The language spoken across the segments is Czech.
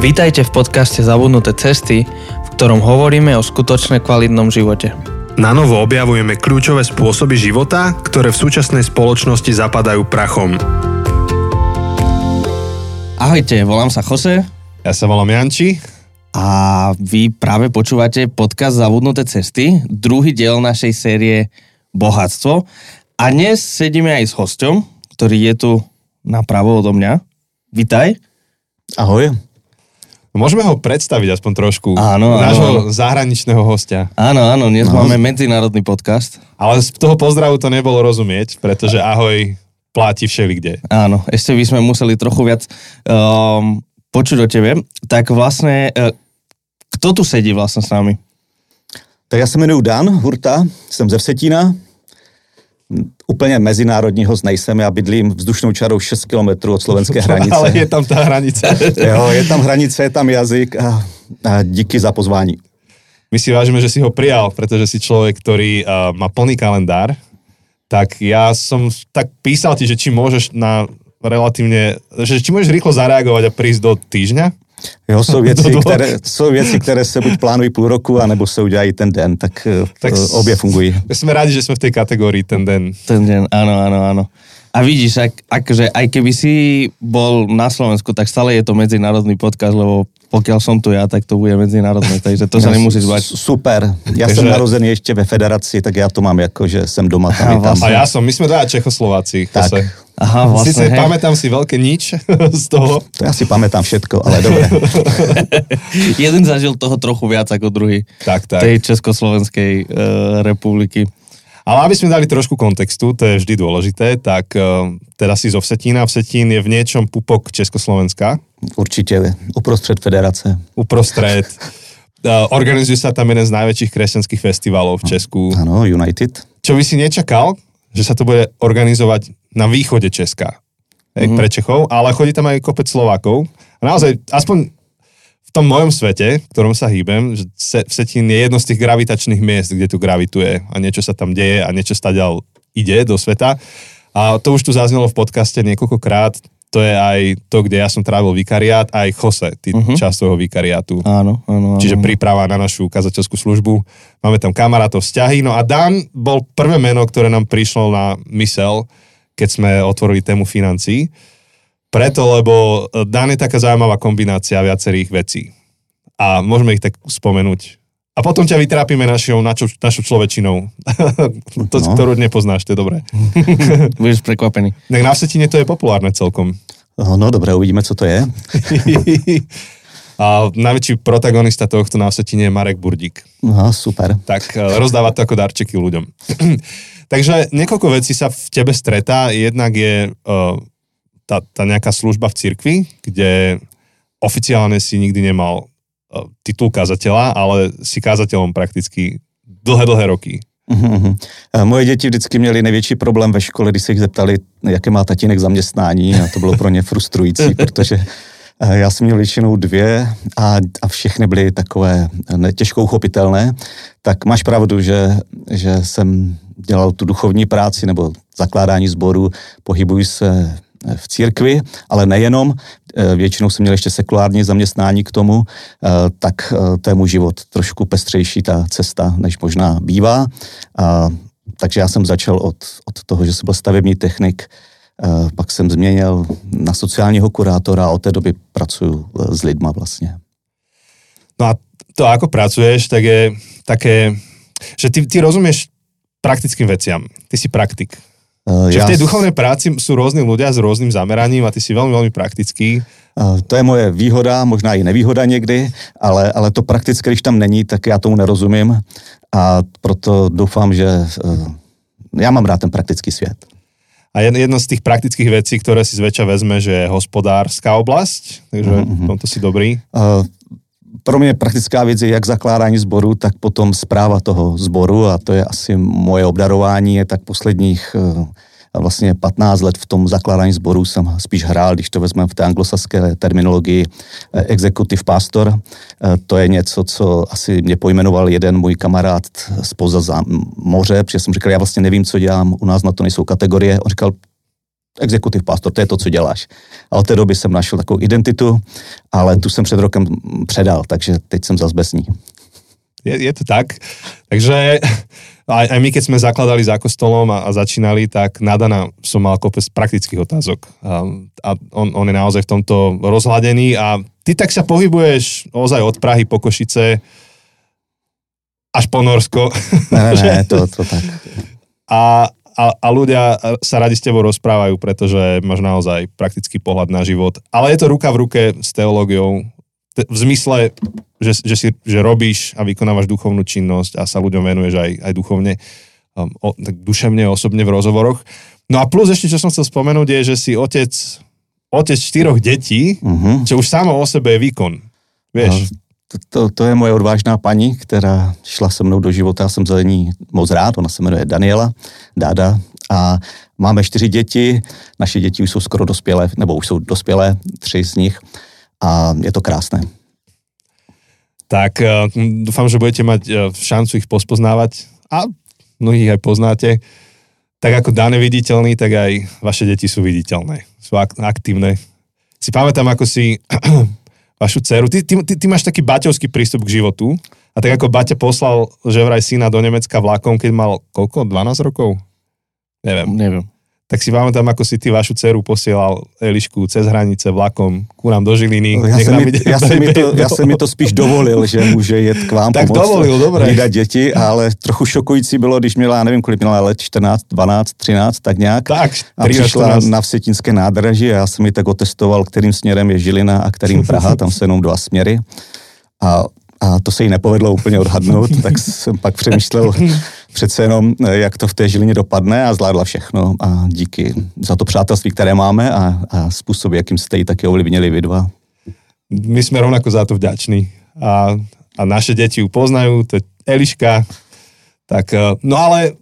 Vítajte v podcaste Zabudnuté cesty, v ktorom hovoríme o skutočne kvalitnom živote. Na novo objavujeme kľúčové spôsoby života, ktoré v súčasnej spoločnosti zapadajú prachom. Ahojte, volám sa Jose Ja sa volám Janči. a vy práve počúvate podcast Zabudnuté cesty, druhý diel našej série Bohatstvo. A dnes sedíme aj s hosťom, ktorý je tu napravo odo mňa. Vítaj. Ahoj. Môžeme ho predstaviť aspoň trošku. Áno, áno. Nášho zahraničného hostia. Áno, áno, dnes no. máme medzinárodný podcast. Ale z toho pozdravu to nebolo rozumieť, pretože ahoj platí všelikde. Áno, ešte by sme museli trochu viac um, počuť o tebe. Tak vlastne, uh, kto tu sedí vlastne s nami? Tak já se jmenuji Dan Hurta, jsem ze Vsetína. Úplně mezinárodní host nejsem, já bydlím vzdušnou čarou 6 km od slovenské hranice. Ale je tam tá hranica. Jo, je tam hranice, je tam jazyk a, a díky za pozvání. My si vážime, že si ho prijal, pretože si človek, ktorý uh, má plný kalendár. Tak ja som tak písal ti, že či môžeš na relatívne, že či môžeš rýchlo zareagovať a prísť do týždňa. Jo, jsou věci, které, jsou věci, které se buď plánují půl roku, anebo se udělají ten den, tak, Tak tak s- obě fungují. Sme rádi, že sme v tej kategórii ten den. Ten deň, áno, áno, áno. A vidíš, ak, akože aj keby si bol na Slovensku, tak stále je to medzinárodný podcast, lebo pokiaľ som tu ja, tak to bude medzinárodné, takže to sa Já- nemusíš bať. s- Super. Já Takže- jsem narozený ještě ve federaci, tak já to mám jako, že jsem doma tam, Aha, tam. vlastně. A ja som, my sme dvaja Čechoslováci. Tak. Aha, vlastne, Sice hej. pamätám si veľké nič z toho, To já si pamätám všetko, ale dobré. Jeden zažil toho trochu viac ako druhý. tak, tak. Tej Československej uh, republiky. Ale aby sme dali trošku kontextu, to je vždy dôležité, tak uh, teda si zo Vsetína. Vsetín je v niečom pupok Československa, Určitě uprostřed federace. uprostred. Uh, organizuje sa tam jeden z najväčších kresťanských festivalov v Česku. Ano, United. Čo by si nečakal, že sa to bude organizovať na východe Česka. Hej, pre Čechov, ale chodí tam aj kopec Slovákov. A naozaj, aspoň v tom mojom svete, v ktorom sa hýbem, že Se- Vsetín je jedno z tých gravitačných miest, kde tu gravituje a niečo sa tam deje a niečo stadiaľ ide do sveta. A to už tu zaznelo v podcaste niekoľkokrát. To je aj to, kde ja som trávil vikariát, aj Jose, ty uh-huh. časť svojho vikariátu. Áno, áno, áno. Čiže príprava na našu kazateľskú službu. Máme tam kamarátov, vzťahy. No a Dan bol prvé meno, ktoré nám prišlo na mysel, keď sme otvorili tému financií. Preto, lebo Dan je taká zaujímavá kombinácia viacerých vecí. A môžeme ich tak spomenúť. A potom ťa vytrápime našou, našou, našou človečinou. to, No. ktorú nepoznáš, to je dobré. Budeš prekvapený. Tak na Vsetine to je populárne celkom. No, no dobré, uvidíme, co to je. A najväčší protagonista tohto na Vsetine je Marek Burdík. No, super. tak eh, rozdáva to ako darčeky ľuďom. Takže niekoľko vecí sa v tebe stretá. Jednak je uh, tá, tá nejaká služba v cirkvi, kde oficiálne si nikdy nemal uh, titul kazateľa, ale si kazateľom prakticky dlhé, dlhé roky. Mhm, mhm. Eh, Moje děti vždycky měly největší problém ve škole, když se jich zeptali, jaké má tatínek zaměstnání a to bylo pro ně frustrující, protože eh, já jsem měl většinou dvě a, a všechny byly takové těžko uchopitelné. Tak máš pravdu, že, že jsem dělal tu duchovní práci nebo zakládání sboru, pohybuji se eh, v církvi, ale nejenom, eh, většinou jsem měl ještě sekulární zaměstnání k tomu, eh, tak eh, můj život trošku pestřejší ta cesta, než možná bývá. A, takže já jsem začal od, od toho, že jsem byl stavební technik, eh, pak jsem změnil na sociálního kurátora a od té doby pracuji eh, s lidma vlastně. No a to, ako pracuješ, tak je také, že ty, ty rozumieš praktickým veciam. Ty si praktik. Eh, Že v tej duchovnej práci sú rôzni ľudia s rôznym zameraním a ty si veľmi, veľmi praktický. Eh, To je moje výhoda, možná i nevýhoda někdy, ale, ale to prakticky, když tam není, tak já tomu nerozumím a proto doufám, že eh, já mám rád ten praktický svět. A jed- jedna z tých praktických vecí, ktoré si zväčša vezme, že je hospodárska oblasť, takže v tomto si dobrý. Eh, Pro mě praktická věc je jak zakládání sboru, tak potom zpráva toho sboru a to je asi moje obdarování, je tak posledních eh, vlastně 15 let v tom zakládání sboru jsem spíš hrál, když to vezmeme v té anglosaské terminologii eh, executive pastor. Eh, To je něco, co asi mě pojmenoval jeden můj kamarád spoza za moře, protože jsem říkal, já vlastně nevím, co dělám, u nás na to nejsou kategorie. On říkal, exekutiv pastor, to je to, co děláš. A od té doby jsem našel takovou identitu, ale tu jsem před rokem předal, takže teď jsem zase bez ní. Je, je to tak. Takže aj, aj my, keď sme zakladali za kostolom a, a začínali, tak Nadana som mal kopec praktických otázok. A, a on, on je naozaj v tomto rozhladený a ty tak sa pohybuješ ozaj od Prahy po Košice až po Norsko. Ne, ne, ne, to, to tak. A, a, a ľudia sa radi s tebou rozprávajú, pretože máš naozaj praktický pohľad na život. Ale je to ruka v ruke s teológiou, v zmysle, že, že, si, že robíš a vykonávaš duchovnú činnosť a sa ľuďom venuješ aj, aj duchovne, um, o, tak duševne, osobne v rozhovoroch. No a plus ešte, čo som chcel spomenúť, je, že si otec, otec štyroch detí, uh-huh. čo už samo o sebe je výkon. Vieš? To, to, to je moje odvážná paní, která šla se mnou do života, já jsem za ní moc rád, ona se jmenuje Daniela, Dáda, a máme čtyři děti, naše děti už jsou skoro dospělé, nebo už jsou dospělé, tři z nich, a je to krásné. Tak uh, dúfam, že budete mať uh, šancu ich pospoznávať a mnohých aj poznáte. Tak ako Dan je viditeľný, tak aj vaše deti sú viditeľné, sú ak- aktívne. Si pamätám, ako si vašu dceru, ty, ty, ty, ty máš taký baťovský prístup k životu a tak ako Baťa poslal že vraj syna do Nemecka vlakom, keď mal koľko, 12 rokov? Neviem. Neviem tak si pamätám, ako si ty vašu dceru posielal Elišku cez hranice vlakom ku nám do Žiliny. No, ja, som mi, ja, som mi to, ja som mi to spíš dovolil, že může jet k vám tak pomoct dovolil, dobré. vydat děti, ale trochu šokující bylo, když měla, já nevím, kolik měla let, 14, 12, 13, tak nějak. Tak, a přišla na Vsetinské nádraží a já jsem mi tak otestoval, kterým směrem je Žilina a kterým Praha, tam se jenom dva směry. A a to se jí nepovedlo úplně odhadnout, tak jsem pak přemýšlel přece jenom, jak to v té Žilině dopadne a zvládla všechno. A díky za to přátelství, které máme a, a způsob, jakým jste ji taky ovlivnili vy dva. My jsme rovnako za to vďační a, a naše děti ju poznajú, to je Eliška, tak eh, no ale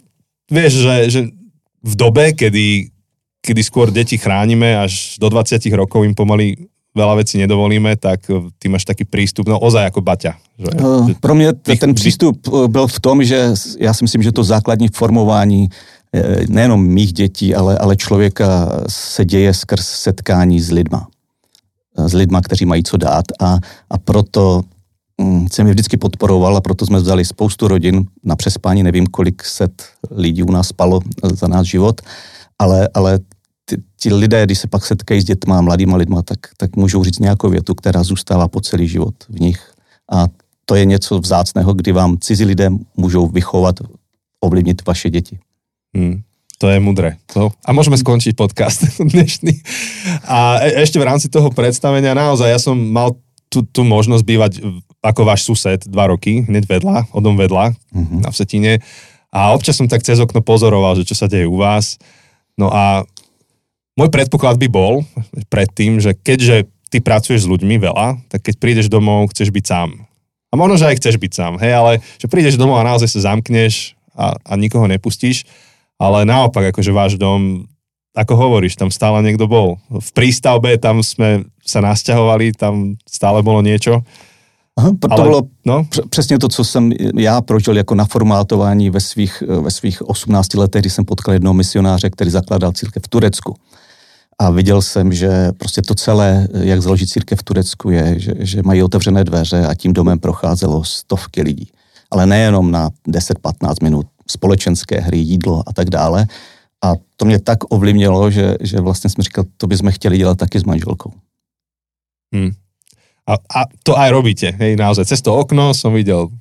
vieš, že, že v dobe, kedy, kedy skôr deti chránime až do 20 rokov im pomaly veľa vecí nedovolíme, tak eh, ty máš taký prístup, no ozaj ako Baťa. Že, uh, pro mě ten přístup eh, byl v tom, že já si myslím, že to základní formování nejenom mých dětí, ale, ale člověka se děje skrz setkání s lidma. S lidma, kteří mají co dát a, a proto hm, jsem je vždycky podporoval a proto jsme vzali spoustu rodin na přespání, nevím, kolik set lidí u nás spalo za náš život, ale, ale ti lidé, když se pak setkají s dětma, mladýma lidma, tak, tak můžou říct nějakou větu, která zůstává po celý život v nich. A to je něco vzácného, kdy vám cizí lidé můžou vychovat, ovlivnit vaše děti. Hmm. To je mudré. To. A môžeme skončiť podcast dnešný. A e, ešte v rámci toho predstavenia, naozaj, ja som mal tú, tú možnosť bývať ako váš sused dva roky, hneď vedľa, odom vedľa, mm-hmm. na Vsetine. A občas som tak cez okno pozoroval, že čo sa deje u vás. No a môj predpoklad by bol predtým, že keďže ty pracuješ s ľuďmi veľa, tak keď prídeš domov, chceš byť sám. A možno, že aj chceš byť sám, hej, ale že prídeš domov a naozaj sa zamkneš a, a nikoho nepustíš, ale naopak, akože váš dom, ako hovoríš, tam stále niekto bol. V prístavbe tam sme sa nasťahovali, tam stále bolo niečo. Aha, to Ale, bylo no? přesně to, co jsem já prožil jako naformátování ve svých, ve svých 18 letech, kdy jsem potkal jednoho misionáře, který zakládal církev v Turecku. A viděl jsem, že prostě to celé, jak založit církev v Turecku, je, že, že mají otevřené dveře a tím domem procházelo stovky lidí. Ale nejenom na 10-15 minut společenské hry, jídlo a tak dále. A to mě tak ovlivnilo, že, že vlastně jsme říkal, to bychom chtěli dělat taky s manželkou. Hmm. A, a to aj robíte, hej, naozaj. Cez to okno som videl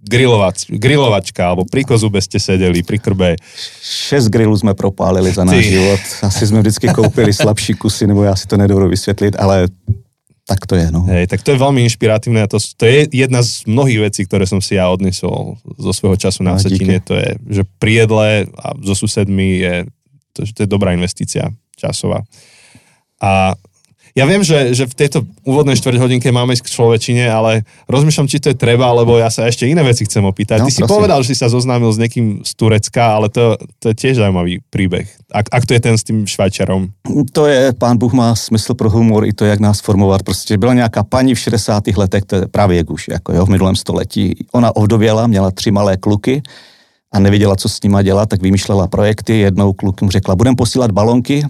grilovač, grilovačka, alebo pri kozube ste sedeli, pri krbe. Šest grillů jsme propálili za náš Ty. život. Asi jsme vždycky koupili slabší kusy, nebo já si to nedovedu vysvětlit, ale tak to je, no. Hej, tak to je veľmi inšpiratívne a to, to je jedna z mnohých vecí, ktoré som si ja odnesol zo svojho času na Vsetine. To je, že pri jedle a so susedmi je, to, to je dobrá investícia časová. A ja viem, že, že v tejto úvodnej štvrť hodinke máme ísť k človečine, ale rozmýšľam, či to je treba, lebo ja sa ešte iné veci chcem opýtať. No, Ty si prosím. povedal, že si sa zoznámil s niekým z Turecka, ale to, to je tiež zaujímavý príbeh. Ak, ak to je ten s tým Švajčarom. To je, pán Bůh má smysl pro humor i to, jak nás formovat. Prostě byla nějaká paní v 60. letech, to je právě jak už, jako jo, v minulém století. Ona ovdověla, měla tři malé kluky a nevěděla, co s nima dělat, tak vymýšlela projekty. Jednou klukům řekla, budem posílat balonky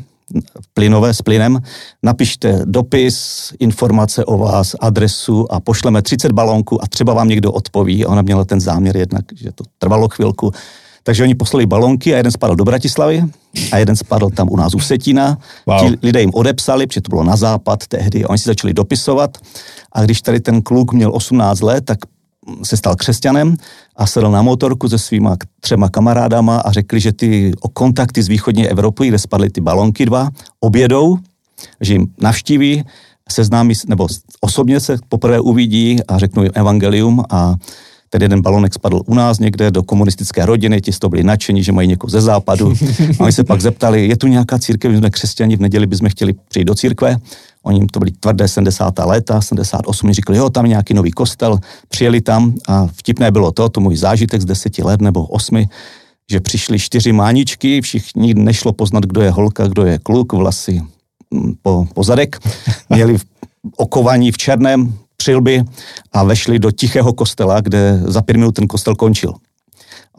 plynové s plynem, napište dopis, informace o vás, adresu a pošleme 30 balónků a třeba vám někdo odpoví. A ona měla ten záměr jednak, že to trvalo chvilku. Takže oni poslali balonky a jeden spadl do Bratislavy a jeden spadl tam u nás u Setina. Wow. Ti lidé jim odepsali, protože to bylo na západ tehdy, oni si začali dopisovat. A když tady ten kluk měl 18 let, tak se stal křesťanem a sedl na motorku se svýma třema kamarádama a řekli, že ty o kontakty z východní Evropy, kde spadly ty balonky dva, obědou, že jim navštíví, seznámí, nebo osobně se poprvé uvidí a řeknou jim evangelium a ten jeden balonek spadl u nás někde do komunistické rodiny, ti z toho byli nadšení, že mají někoho ze západu. A oni se pak zeptali, je tu nějaká církev, my jsme křesťani, v neděli bychom chtěli přijít do církve. Oni to byli tvrdé 70. léta, 78, oni říkali, jo, tam je nějaký nový kostel, přijeli tam a vtipné bylo to, to můj zážitek z deseti let nebo osmi, že přišli čtyři máničky, všichni nešlo poznat, kdo je holka, kdo je kluk, vlasy mm, po, po zadek, měli okovaní v černém, přilby a vešli do tichého kostela, kde za pět minut ten kostel končil.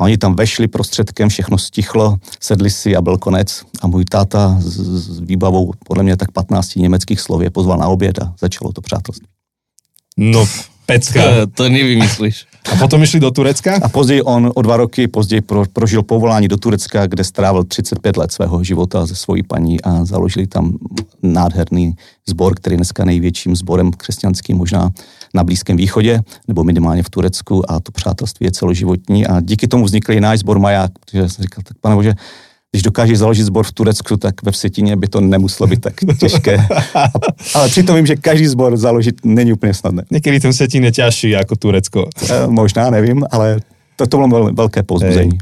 A oni tam vešli prostředkem, všechno stichlo, sedli si a byl konec. A můj táta s, s výbavou podle mě tak 15 německých slov je pozval na oběd a začalo to přátelství. No, pecka. To, to nevymyslíš. A potom išli do Turecka? A později on o dva roky později pro, prožil povolání do Turecka, kde strávil 35 let svého života se svojí paní a založili tam nádherný sbor, který je dneska největším sborem křesťanským možná na Blízkém východě, nebo minimálně v Turecku a to přátelství je celoživotní a díky tomu vznikl i náš sbor Maják, protože jsem říkal, tak pane Bože, když dokážeš založit sbor v Turecku, tak ve Vsetině by to nemuselo být tak těžké. Ale přitom vím, že každý sbor založit není úplně snadné. Niekedy ten setín je ťažší ako Turecko. E, možná, nevím, ale to, to bylo vel- velké pozbuzení.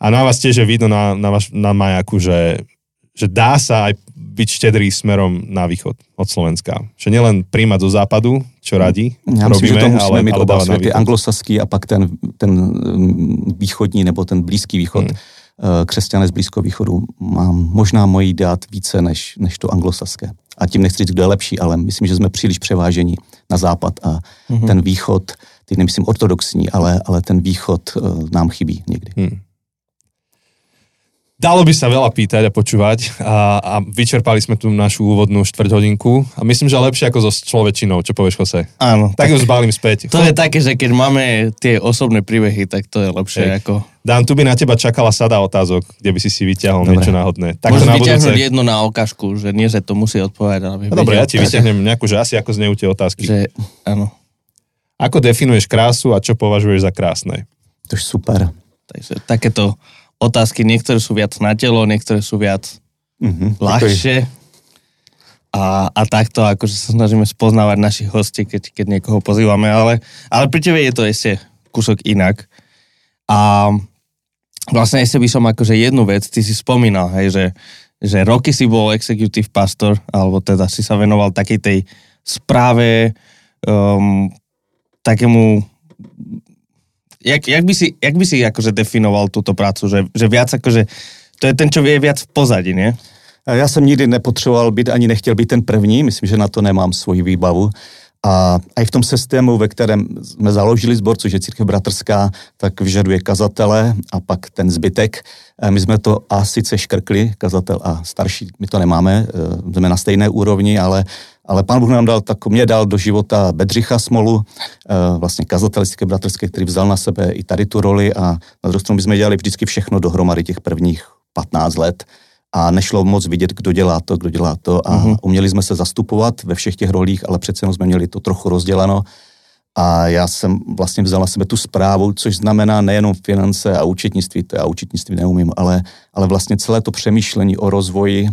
A na vás tiež je vidno na, na, vaš, na majaku, že, že dá sa aj byť štedrý smerom na východ od Slovenska. Že nielen príjmať zo západu, čo radi Já myslím, robíme, že to musíme ale, mít ale oba světy, anglosaský a pak ten, ten mm, východní nebo ten blízký východ. Hmm. Hmm. Křesťané z Blízkého východu mám možná mojí dát více než, než to anglosaské. A tím nechci říct, kdo je lepší, ale myslím, že jsme příliš převážení na západ a Mhm. hmm. ten východ, teď nemyslím ortodoxní, ale, ale ten východ uh, nám chybí někdy. Hmm. Dalo by sa veľa pýtať a počúvať a, a vyčerpali sme tu našu úvodnú štvrť hodinku a myslím, že lepšie ako so človečinou. Čo povieš, Jose? Áno. Tak ju zbalím späť. To je také, že keď máme tie osobné príbehy, tak to je lepšie Hej. ako... Dan, tu by na teba čakala sada otázok, kde by si si vyťahol Dobre. niečo náhodné. Tak to Môžeš na budúce. vyťahnuť jedno na okažku, že nie, že to musí odpovedať, ale No dobre, ja ti vyťahnem nejakú, že asi ako znejú tie otázky. Že, áno. Ako definuješ krásu a čo považuješ za krásne? To je super. Takže takéto otázky, niektoré sú viac na telo, niektoré sú viac Mhm. ľahšie. A, a takto akože sa snažíme spoznávať našich hostí, keď, keď niekoho pozývame, ale, ale pri tebe je to ešte kúsok inak. A vlastne ešte by som akože jednu vec, ty si spomínal, hej, že, že roky si bol executive pastor, alebo teda si sa venoval takej tej správe, um, takému jak, jak, by si, jak by si akože definoval túto prácu, že, že viac akože, to je ten, čo vie viac v pozadí, nie? Já jsem nikdy nepotřeboval být, ani nechtěl být ten první, myslím, že na to nemám svoji výbavu. A i v tom systému, ve kterém jsme založili sbor, což je církev bratrská, tak vyžaduje kazatele a pak ten zbytek. My jsme to a sice škrkli, kazatel a starší, my to nemáme, eh, jsme na stejné úrovni, ale, ale pán Bůh nám dal, tak mě dal do života Bedřicha Smolu, eh, vlastně kazatel církev bratrské, který vzal na sebe i tady tu roli a na druhou stranu my jsme dělali vždycky všechno dohromady těch prvních 15 let a nešlo moc vidět, kdo dělá to, kdo dělá to a Mhm. uh-huh. uměli jsme se zastupovat ve všech těch rolích, ale přece jenom jsme měli to trochu rozděleno a já jsem vlastně vzal na sebe tu zprávu, což znamená nejenom finance a účetnictví, to já účetnictví neumím, ale, ale vlastně celé to přemýšlení o rozvoji,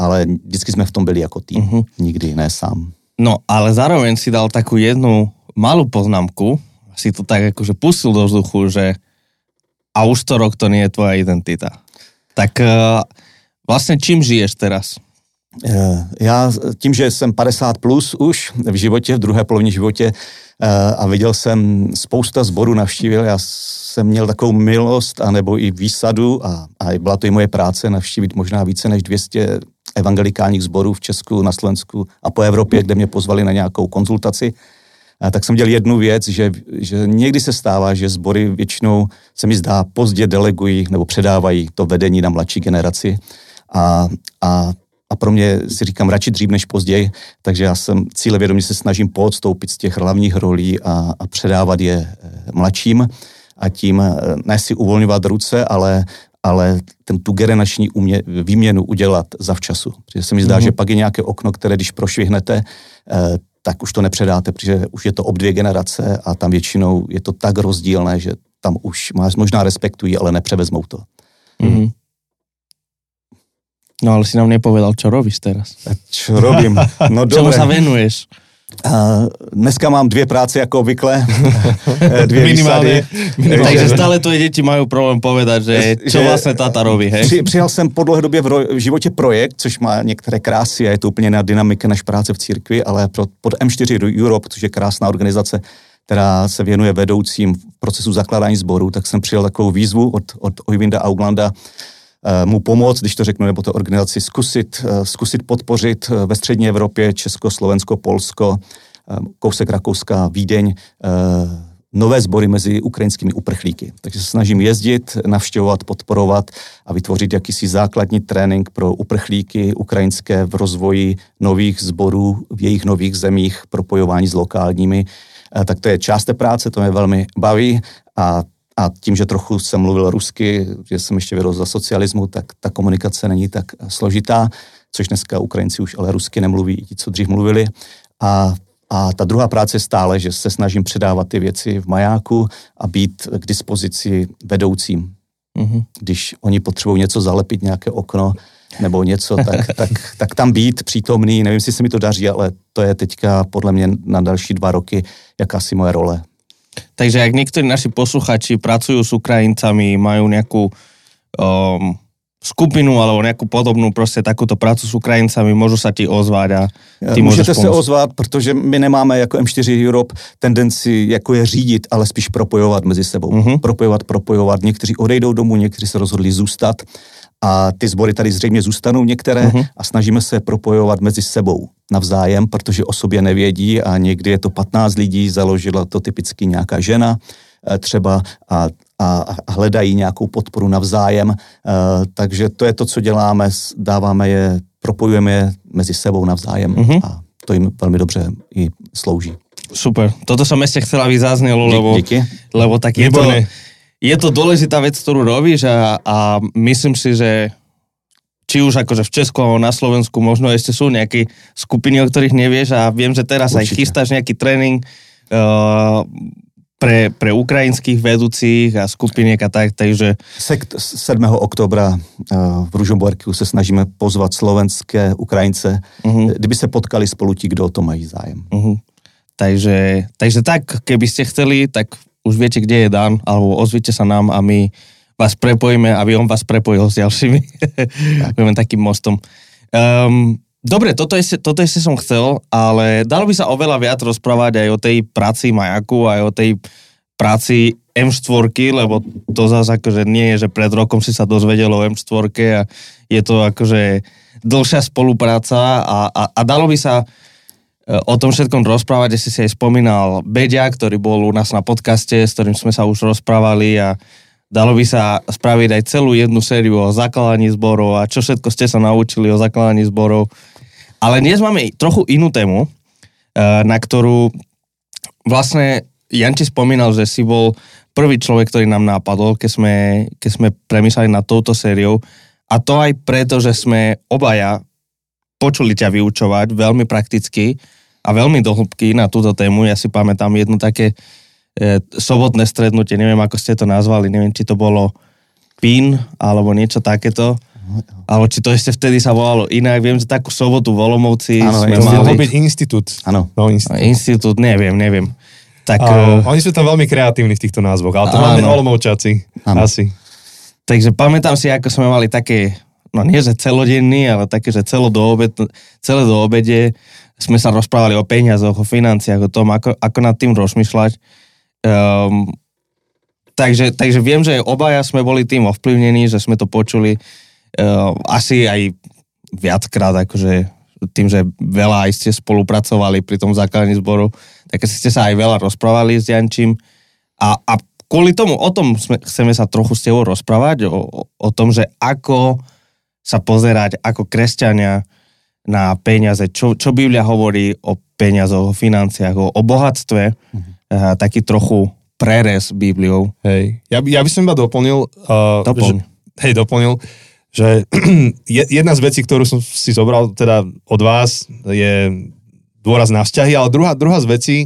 ale vždycky jsme v tom byli jako tým, uh-huh. nikdy ne sám. No, ale zároveň si dal takú jednu malú poznámku, si to tak akože pustil do vzduchu, že a už to rok to nie je tvoja identita. Tak uh, vlastne čím žiješ teraz? Eh, Já tím, že jsem 50 plus už v životě, v druhé polovině životě eh, a viděl jsem spousta zborů, navštívil, já jsem měl takovou milost anebo i výsadu a, a byla to i moje práce navštívit možná více než 200 evangelikálních zborů v Česku, na Slovensku a po Evropě, kde mě pozvali na nějakou konzultaci. Tak jsem dělal jednu věc, že, že někdy se stává, že sbory většinou se mi zdá pozdě delegují nebo předávají to vedení na mladší generaci. A, a a pro mě si říkám radši dřív než později, takže já jsem cílevědomě se snažím podstoupit z těch hlavních rolí a, a předávat je eh, mladším a tím eh, ne si uvolňovat ruce, ale ale ten, tu generační umě, výměnu udělat zavčasu. Protože se mi zdá, mm-hmm. že pak je nějaké okno, které když prošvihnete, eh, tak už to nepředáte, protože už je to ob dvě generace a tam většinou je to tak rozdílné, že tam už máš, možná respektují, ale nepřevezmou to. Mm-hmm. No ale si nám nepovedal, čo robíš teraz. Čo robím? No Čemu sa venuješ? Uh, dneska mám dvě práce jako obvykle, dvě minimálně. minimálně. Takže stále tvoje děti mají problém povedat, že že vlastně táta robí, hej? Při, přijal jsem po dlouhé době v, ro, v životě projekt, což má některé krásy a je to úplně na dynamika než práce v církvi, ale pro, pod M4 Europe, což je krásná organizace, která se věnuje vedoucím v procesu zakládání sboru, tak jsem přijal takovou výzvu od, od Oyvinda Auglanda, Eh, mu pomoct, když to řeknu, nebo to organizaci zkusit, eh, zkusit podpořit eh, ve střední Evropě, Česko, Slovensko, Polsko, kousek Rakouska, Vídeň, nové sbory mezi ukrajinskými uprchlíky. Takže se snažím jezdit, navštěvovat, podporovat a vytvořit jakýsi základní trénink pro uprchlíky ukrajinské v rozvoji nových sborů v jejich nových zemích, propojování s lokálními. Tak to je část té práce, to mě velmi baví a a tím, že trochu jsem mluvil rusky, že jsem ještě vyrostl za socialismu, tak ta komunikace není tak složitá, což dneska Ukrajinci už ale rusky nemluví, i ti, co dřív mluvili. A a ta druhá práce je stále, že se snažím předávat ty věci v majáku a být k dispozici vedoucím. Mm-hmm. Když oni potřebují něco zalepit, nějaké okno nebo něco, tak, tak, tak tam být přítomný. Nevím, jestli se mi to daří, ale to je teďka podle mě na další dva roky jakási moje role. Takže ak niektorí naši posluchači pracujú s Ukrajincami, majú nejakú um, skupinu alebo nejakú podobnú prostě takúto prácu s Ukrajincami, môžu sa ti ozvať a ty Můžete se ozvat, protože my nemáme jako M4 Europe tendenci jako je řídit, ale spíš propojovat mezi sebou. Uh-huh. Propojovat, propojovat. Někteří odejdou domů, někteří se rozhodli zůstat a ty sbory tady zřejmě zůstanou některé uh-huh. a snažíme se propojovat mezi sebou navzájem, protože o sobě nevědí a někdy je to 15 lidí, založila to typicky nějaká žena eh, třeba a, a, a hledají nějakou podporu navzájem, eh, takže to je to, co děláme, dáváme je, propojujeme je mezi sebou navzájem uh-huh. a to jim velmi dobře i slouží. Super, toto som ešte chcela, aby zaznelo, lebo, Díky. lebo tak je to, je to dôležitá vec, ktorú robíš a, a myslím si, že či už akože v Česku alebo na Slovensku možno ešte sú nejaké skupiny, o ktorých nevieš a viem, že teraz Určite. aj chystáš nejaký tréning uh, pre, pre ukrajinských vedúcích a skupiniek a tak, takže... Sekt 7. oktobra uh, v Ružomborku se snažíme pozvat slovenské Ukrajince, uh-huh. kdyby se potkali spolu ti, kdo o to mají zájem. Uh-huh. Takže, takže tak, keby ste chceli, tak už viete, kde je Dan, alebo ozvite sa nám a my vás prepojíme, aby on vás prepojil s ďalšími. Budeme takým mostom. Um, dobre, toto ešte, toto ešte som chcel, ale dalo by sa oveľa viac rozprávať aj o tej práci Majaku, aj o tej práci M4, lebo to zase akože nie je, že pred rokom si sa dozvedel o M4 a je to akože dlhšia spolupráca a, a, a dalo by sa o tom všetkom rozprávať, si si aj spomínal Beďa, ktorý bol u nás na podcaste, s ktorým sme sa už rozprávali a dalo by sa spraviť aj celú jednu sériu o zakladaní zborov a čo všetko ste sa naučili o zakladaní zborov. Ale dnes máme trochu inú tému, eh, na ktorú vlastne Janči spomínal, že si bol prvý človek, ktorý nám nápadol, keď sme, keď sme premysleli nad touto sériou. A to aj preto, že sme obaja počuli ťa vyučovať veľmi prakticky a veľmi dohlbky na túto tému. Ja si pamätám jedno také e, sobotné strednutie, neviem ako ste to nazvali, neviem či to bolo PIN alebo niečo takéto. Alebo či to ešte vtedy sa volalo inak. Viem, že takú sobotu v Olomovci ano, sme to mali... byť institút. Áno. No, institút. institút, neviem, neviem. Tak, uh, oni sú tam veľmi kreatívni v týchto názvoch, ale to máme Olomovčáci. Ano. Asi. Takže pamätám si, ako sme mali také, no nie že celodenný, ale také, že celo do obed, celé do obede sme sa rozprávali o peniazoch, o financiách, o tom, ako, ako nad tým rozmýšľať. Um, takže, takže viem, že obaja sme boli tým ovplyvnení, že sme to počuli uh, asi aj viackrát, akože tým, že veľa aj ste spolupracovali pri tom základaní zboru, tak ste sa aj veľa rozprávali s Jančím a, a kvôli tomu, o tom sme, chceme sa trochu s tebou rozprávať, o, o tom, že ako sa pozerať ako kresťania na peniaze, čo, čo Biblia hovorí o peniazoch, o financiách, o, o bohatstve, mm-hmm. uh, taký trochu prerez Bibliou. Hej, ja, ja by som iba doplnil, uh, Doplň. že, hej, doplnil, že je- jedna z vecí, ktorú som si zobral teda od vás, je dôraz na vzťahy, ale druhá, druhá z vecí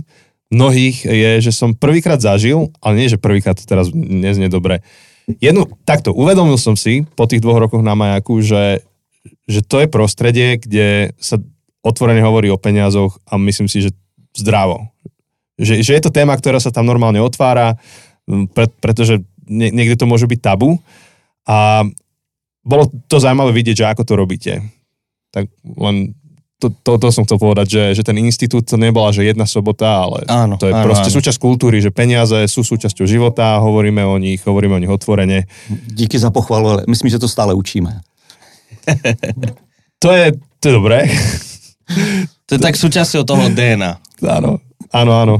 mnohých je, že som prvýkrát zažil, ale nie, že prvýkrát to teraz neznie dobre. Jednu, takto, uvedomil som si po tých dvoch rokoch na majaku, že, že to je prostredie, kde sa otvorene hovorí o peniazoch a myslím si, že zdravo. Že, že je to téma, ktorá sa tam normálne otvára, pre, pretože nie, niekde to môže byť tabu. A bolo to zaujímavé vidieť, že ako to robíte. Tak len to, to, to som chcel povedať, že, že ten institút to nebola, že jedna sobota, ale Áno, to je áno, proste áno. súčasť kultúry, že peniaze sú súčasťou života, hovoríme o nich, hovoríme o nich otvorene. Díky za pochvalu, ale myslím, že to stále učíme. To je, to je dobré. To je tak súčasťou toho DNA. áno, áno, áno.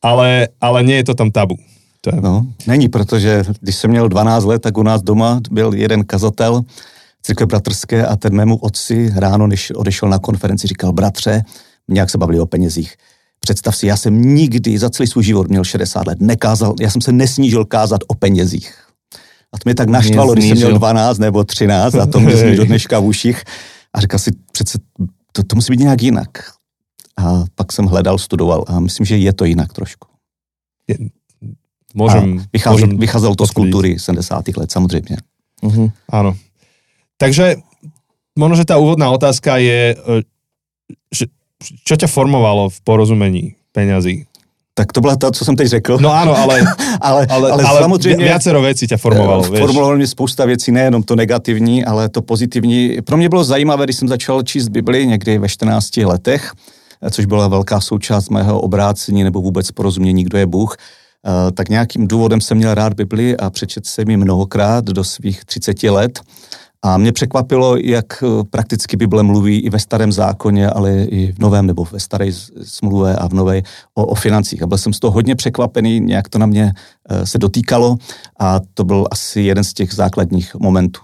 Ale, ale nie je to tam tabu. To je, No, není, protože když jsem měl 12 let, tak u nás doma byl jeden kazatel církve bratrské a ten mému otci ráno, než odešel na konferenci, říkal, bratře, nějak se bavili o penězích. Představ si, já jsem nikdy za celý svůj život měl 60 let, nekázal, já jsem se nesnížil kázat o penězích. A to mě tak naštvalo, když jsem měl 12 nebo 13 a to mě zní do dneška v uších. A říkal si, přece to, to musí být nějak jinak. A pak jsem hledal, studoval a myslím, že je to jinak trošku. môžem, a vychází, môžem vycházelo to z kultury 70. let, samozřejmě. Uh-huh. Áno. Takže možno, že tá úvodná otázka je, e, že, čo ťa formovalo v porozumení peňazí? Tak to byla ta, co jsem teď řekl. No áno, ale, ale, ale, ale, ale samozřejmě vi- viacero vecí ťa formovalo, eh, vieš. formulovalo mě spousta věcí, nejenom to negativní, ale to pozitivní. Pro mě bylo zajímavé, když jsem začal číst Bibli někdy ve 14 letech, eh, což byla velká součást mého obrácení nebo vůbec porozumění, kdo je Bůh, eh, tak nějakým důvodem jsem měl rád Bibli a přečet jsem ji mnohokrát do svých 30 let. A mě překvapilo, jak eh, prakticky Bible mluví i ve starém zákoně, ale i v novém nebo ve staré smluve a v nové o, o financích. A byl jsem z toho hodně překvapený, nějak to na mě eh, se dotýkalo a to byl asi jeden z těch základních momentů.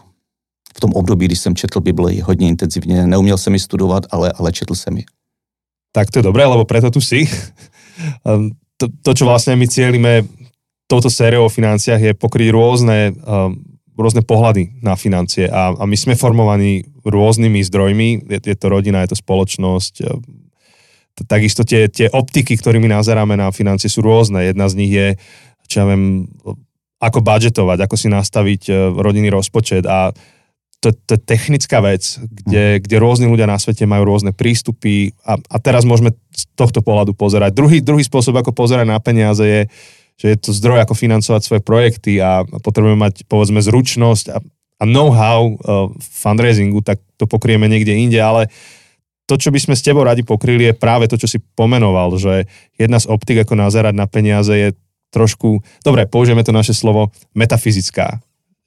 V tom období, když jsem četl Bibli hodně intenzivně, neuměl jsem ji studovat, ale, ale četl jsem ji. Tak to je dobré, lebo preto tu si. Um, to, to, čo vlastne my cieľime touto sériou o financiách je pokryť rôzne, um, rôzne pohľady na financie a, a my sme formovaní rôznymi zdrojmi, je, je to rodina, je to spoločnosť, t- takisto tie, tie optiky, ktorými nazeráme na financie sú rôzne. Jedna z nich je, čo ja viem, ako budžetovať, ako si nastaviť uh, rodinný rozpočet. A to, to je technická vec, kde, kde rôzni ľudia na svete majú rôzne prístupy a, a teraz môžeme z tohto pohľadu pozerať. Druhý, druhý spôsob, ako pozerať na peniaze je, že je to zdroj, ako financovať svoje projekty a potrebujeme mať, povedzme, zručnosť a, a know-how uh, fundraisingu, tak to pokrieme niekde inde, ale to, čo by sme s tebou radi pokryli, je práve to, čo si pomenoval, že jedna z optik, ako nazerať na peniaze, je trošku, dobre, použijeme to naše slovo, metafyzická.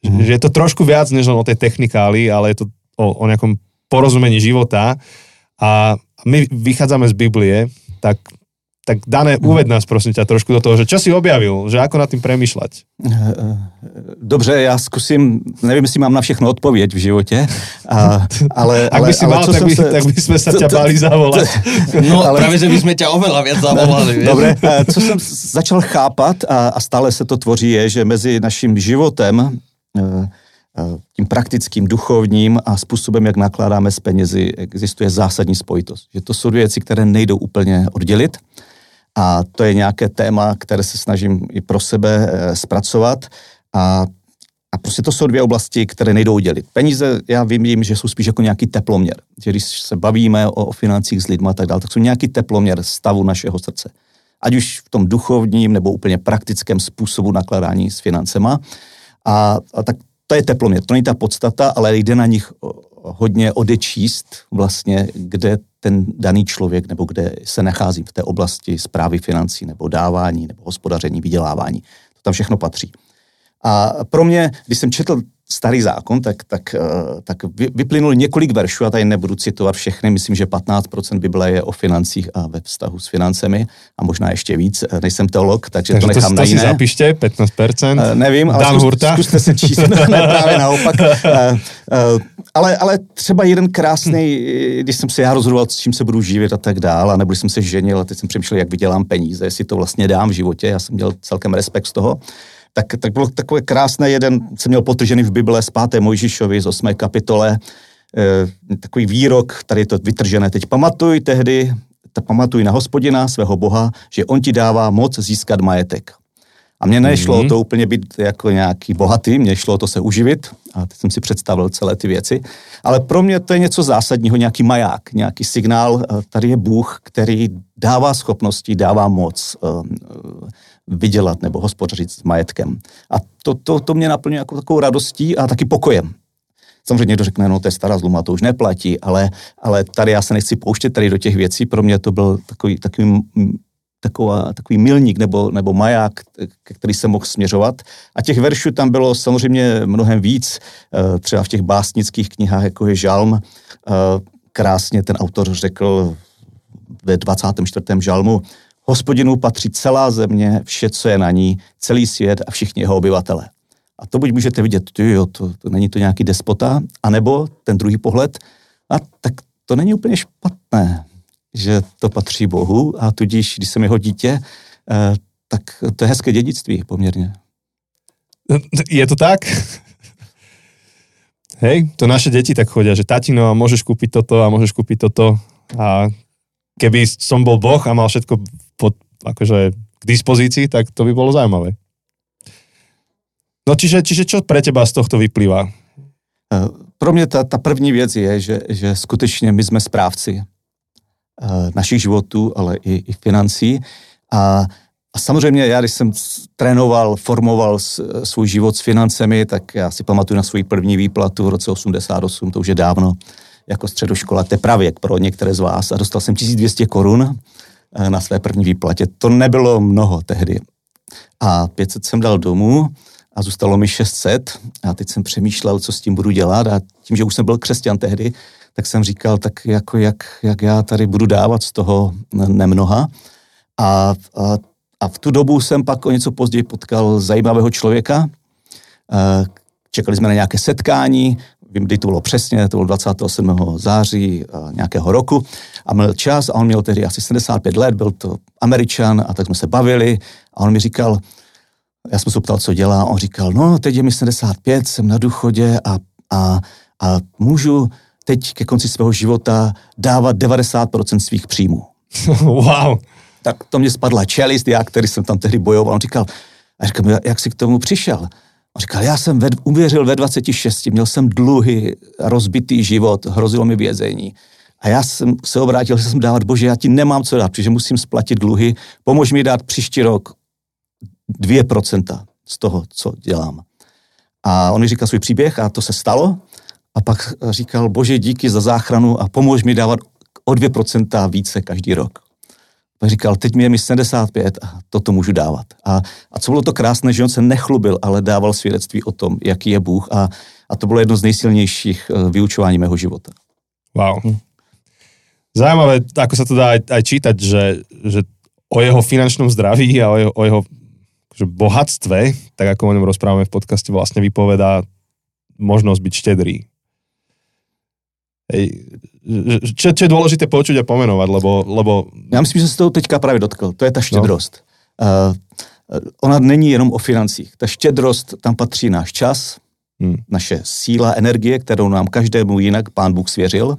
Mm. Že je to trošku viac, než len o tej technikáli, ale je to o, o nejakom porozumení života a my vychádzame z Biblie, tak, tak Dané, uved nás prosím ťa trošku do toho, že čo si objavil, že ako nad tým premýšľať. Dobře, já zkusím, nevím, jestli mám na všechno odpověď v životě, a, ale, Ak ale, by si ale mal, co tak by, se, tak by sme sa to- ťa to- báli zavolať. No, Ale- práve, že by sme ťa oveľa viac zavolali. vieš. Dobre, eh, co jsem začal chápat a, a stále se to tvoří, je, že mezi naším životem, eh, eh, tím praktickým, duchovním a způsobem, jak nakládáme s penězi, existuje zásadní spojitost. Že to jsou věci, které nejdou úplně oddělit. A to je nějaké téma, které se snažím i pro sebe eh, zpracovat. A, a prostě to jsou dvě oblasti, které nejdou oddělit. Peníze, já vím, že jsou spíš jako nějaký teploměr. Že když se bavíme o, o financích s lidmi a tak dále, tak jsou nějaký teploměr stavu našeho srdce. Ať už v tom duchovním nebo úplně praktickém způsobu nakladání s financema. A, a tak to je teploměr, to není ta podstata, ale jde na nich o- hodně odečíst vlastně, kde ten daný člověk nebo kde se nachází v té oblasti zprávy financí nebo dávání nebo hospodaření, vydělávání. To tam všechno patří. A pro mě, když jsem četl starý zákon, tak, tak, eh, tak vyplynul několik veršů, a tady nebudu citovat všechny, myslím, že 15% Bible je o financích a ve vztahu s financemi a možná ještě víc, eh, nejsem teolog, takže, takže to nechám to, na jiné. si zapíšte, 15%. Uh, nevím, ale Dan zkus, Hurta. zkuste se číst, ne, právě naopak. Uh, uh, ale, ale třeba jeden krásný, když jsem se já rozhodoval, s čím se budu živit a tak dále, a nebudu jsem se ženil, a teď jsem přemýšlel, jak vydělám peníze, jestli to vlastně dám v životě, já jsem měl celkem respekt z toho tak, tak bylo takové krásné, jeden jsem měl potržený v Bible z 5. Mojžišovi z 8. kapitole, e, takový výrok, tady je to vytržené, teď pamatuj tehdy, ta pamatuj na hospodina, svého boha, že on ti dává moc získat majetek. A mně nešlo mm-hmm. to úplně být jako nějaký bohatý, mně šlo to se uživit a teď jsem si představil celé ty věci. Ale pro mě to je něco zásadního, nějaký maják, nějaký signál, tady je Bůh, který dává schopnosti, dává moc vydělat nebo hospodařit s majetkem. A to, to, to mě naplňuje jako takovou radostí a taky pokojem. Samozřejmě někdo řekne, no to je stará zluma, to už neplatí, ale, ale tady já se nechci pouštět tady do těch věcí, pro mě to byl takový, takový, taková, takový milník nebo, nebo maják, který se mohl směřovat. A těch veršů tam bylo samozřejmě mnohem víc, eh, třeba v těch básnických knihách, jako je Žalm, eh, krásně ten autor řekl ve 24. žalmu, Hospodinu patří celá země, vše, co je na ní, celý svět a všichni jeho obyvatele. A to buď můžete vidět, jo, to, to není to nějaký despota, anebo ten druhý pohled, a tak to není úplně špatné, že to patří Bohu a tudíž, když jsem jeho dítě, eh, tak to je hezké dědictví poměrně. Je to tak? Hej, to naše deti tak chodia, že tatino, a môžeš kúpiť toto a môžeš kúpiť toto a keby som bol boh a mal všetko pod, akože k dispozícii, tak to by bolo zaujímavé. No čiže, čiže čo pre teba z tohto vyplývá? Eh, pro mě ta, ta první věc je, že, že skutečně my jsme správci uh, našich životů, ale i, i financí. A, a samozřejmě já, když jsem trénoval, formoval svůj život s financemi, tak já si pamatuju na svou první výplatu v roce 88, to už je dávno, jako středoškola, tepravěk pro některé z vás. A dostal jsem 1200 korun Eh, na své první výplatě. To nebylo mnoho tehdy. A 500 jsem dal domů a zůstalo mi 600 a teď jsem přemýšlel, co s tím budu dělat a tím, že už jsem byl křesťan tehdy, tak jsem říkal, tak jako jak, jak já tady budu dávat z toho nemnoha. A, a, a v tu dobu jsem pak o něco později potkal zajímavého člověka. Eh, čekali jsme na nějaké setkání, vím, kdy to bylo přesně, to bylo 27. září uh, nějakého roku a měl čas a on měl tehdy asi 75 let, byl to američan a tak jsme se bavili a on mi říkal, já jsem se ptal, co dělá, a on říkal, no teď je mi 75, jsem na důchodě a, a, a můžu teď ke konci svého života dávat 90% svých příjmů. wow. Tak to mě spadla čelist, já, který jsem tam tehdy bojoval, on říkal, a říkám, jak jsi k tomu přišel? On říkal, já jsem ve, uvěřil ve 26, měl jsem dluhy, rozbitý život, hrozilo mi vězení. A já jsem se obrátil, že jsem dávat, bože, já ti nemám co dát, protože musím splatit dluhy, pomož mi dát příští rok 2% z toho, co dělám. A on mi říkal svůj příběh a to se stalo. A pak říkal, bože, díky za záchranu a pomož mi dávat o 2% více každý rok říkal, teď mi je mi 75 a toto můžu dávat. A, a co bylo to krásné, že on se nechlubil, ale dával svědectví o tom, jaký je Bůh a, a to bylo jedno z nejsilnějších uh, vyučování mého života. Wow. Hm. Zajímavé, ako sa to dá aj, aj čítať, že, že o jeho finančnom zdraví a o jeho, o jeho že bohatstve, tak ako o ňom rozprávame v podcaste, vlastne vypovedá možnosť byť štedrý. Hej, čo, čo je dôležité počuť a pomenovať, lebo, lebo... Já myslím, že se toho teďka právě dotkl. To je ta štědrost. No. Uh, ona není jenom o financích. Ta štědrost, tam patří náš čas, hmm. naše síla, energie, kterou nám každému jinak pán Bůh svěřil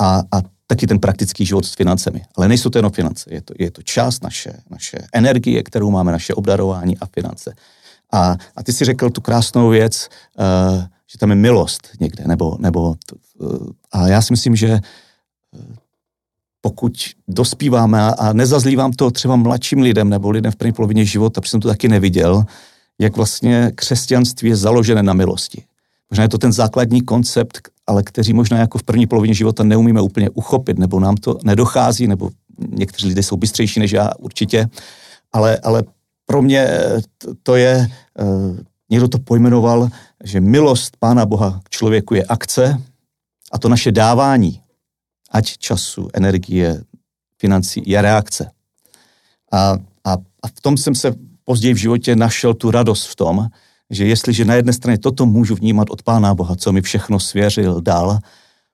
a, a taky ten praktický život s financemi. Ale nejsou to jenom finance, je to, je to čas, naše, naše energie, kterou máme, naše obdarování a finance. A, a ty si řekl tu krásnou věc, uh, že tam je milost někde, nebo, nebo a já si myslím, že eh, pokud dospíváme a nezazlívám to třeba mladším lidem nebo lidem v první polovině života, protože jsem to taky neviděl, jak vlastně křesťanství je založené na milosti. Možná je to ten základní koncept, ale kteří možná jako v první polovině života neumíme úplně uchopit, nebo nám to nedochází, nebo někteří lidé jsou bystřejší než já určitě, ale, ale pro mě to je někdo to pojmenoval, že milost Pána Boha k člověku je akce a to naše dávání, ať času, energie, financí, je reakce. A, a, a v tom jsem se později v životě našel tu radost v tom, že jestliže na jedné straně toto můžu vnímat od Pána Boha, co mi všechno svěřil dál,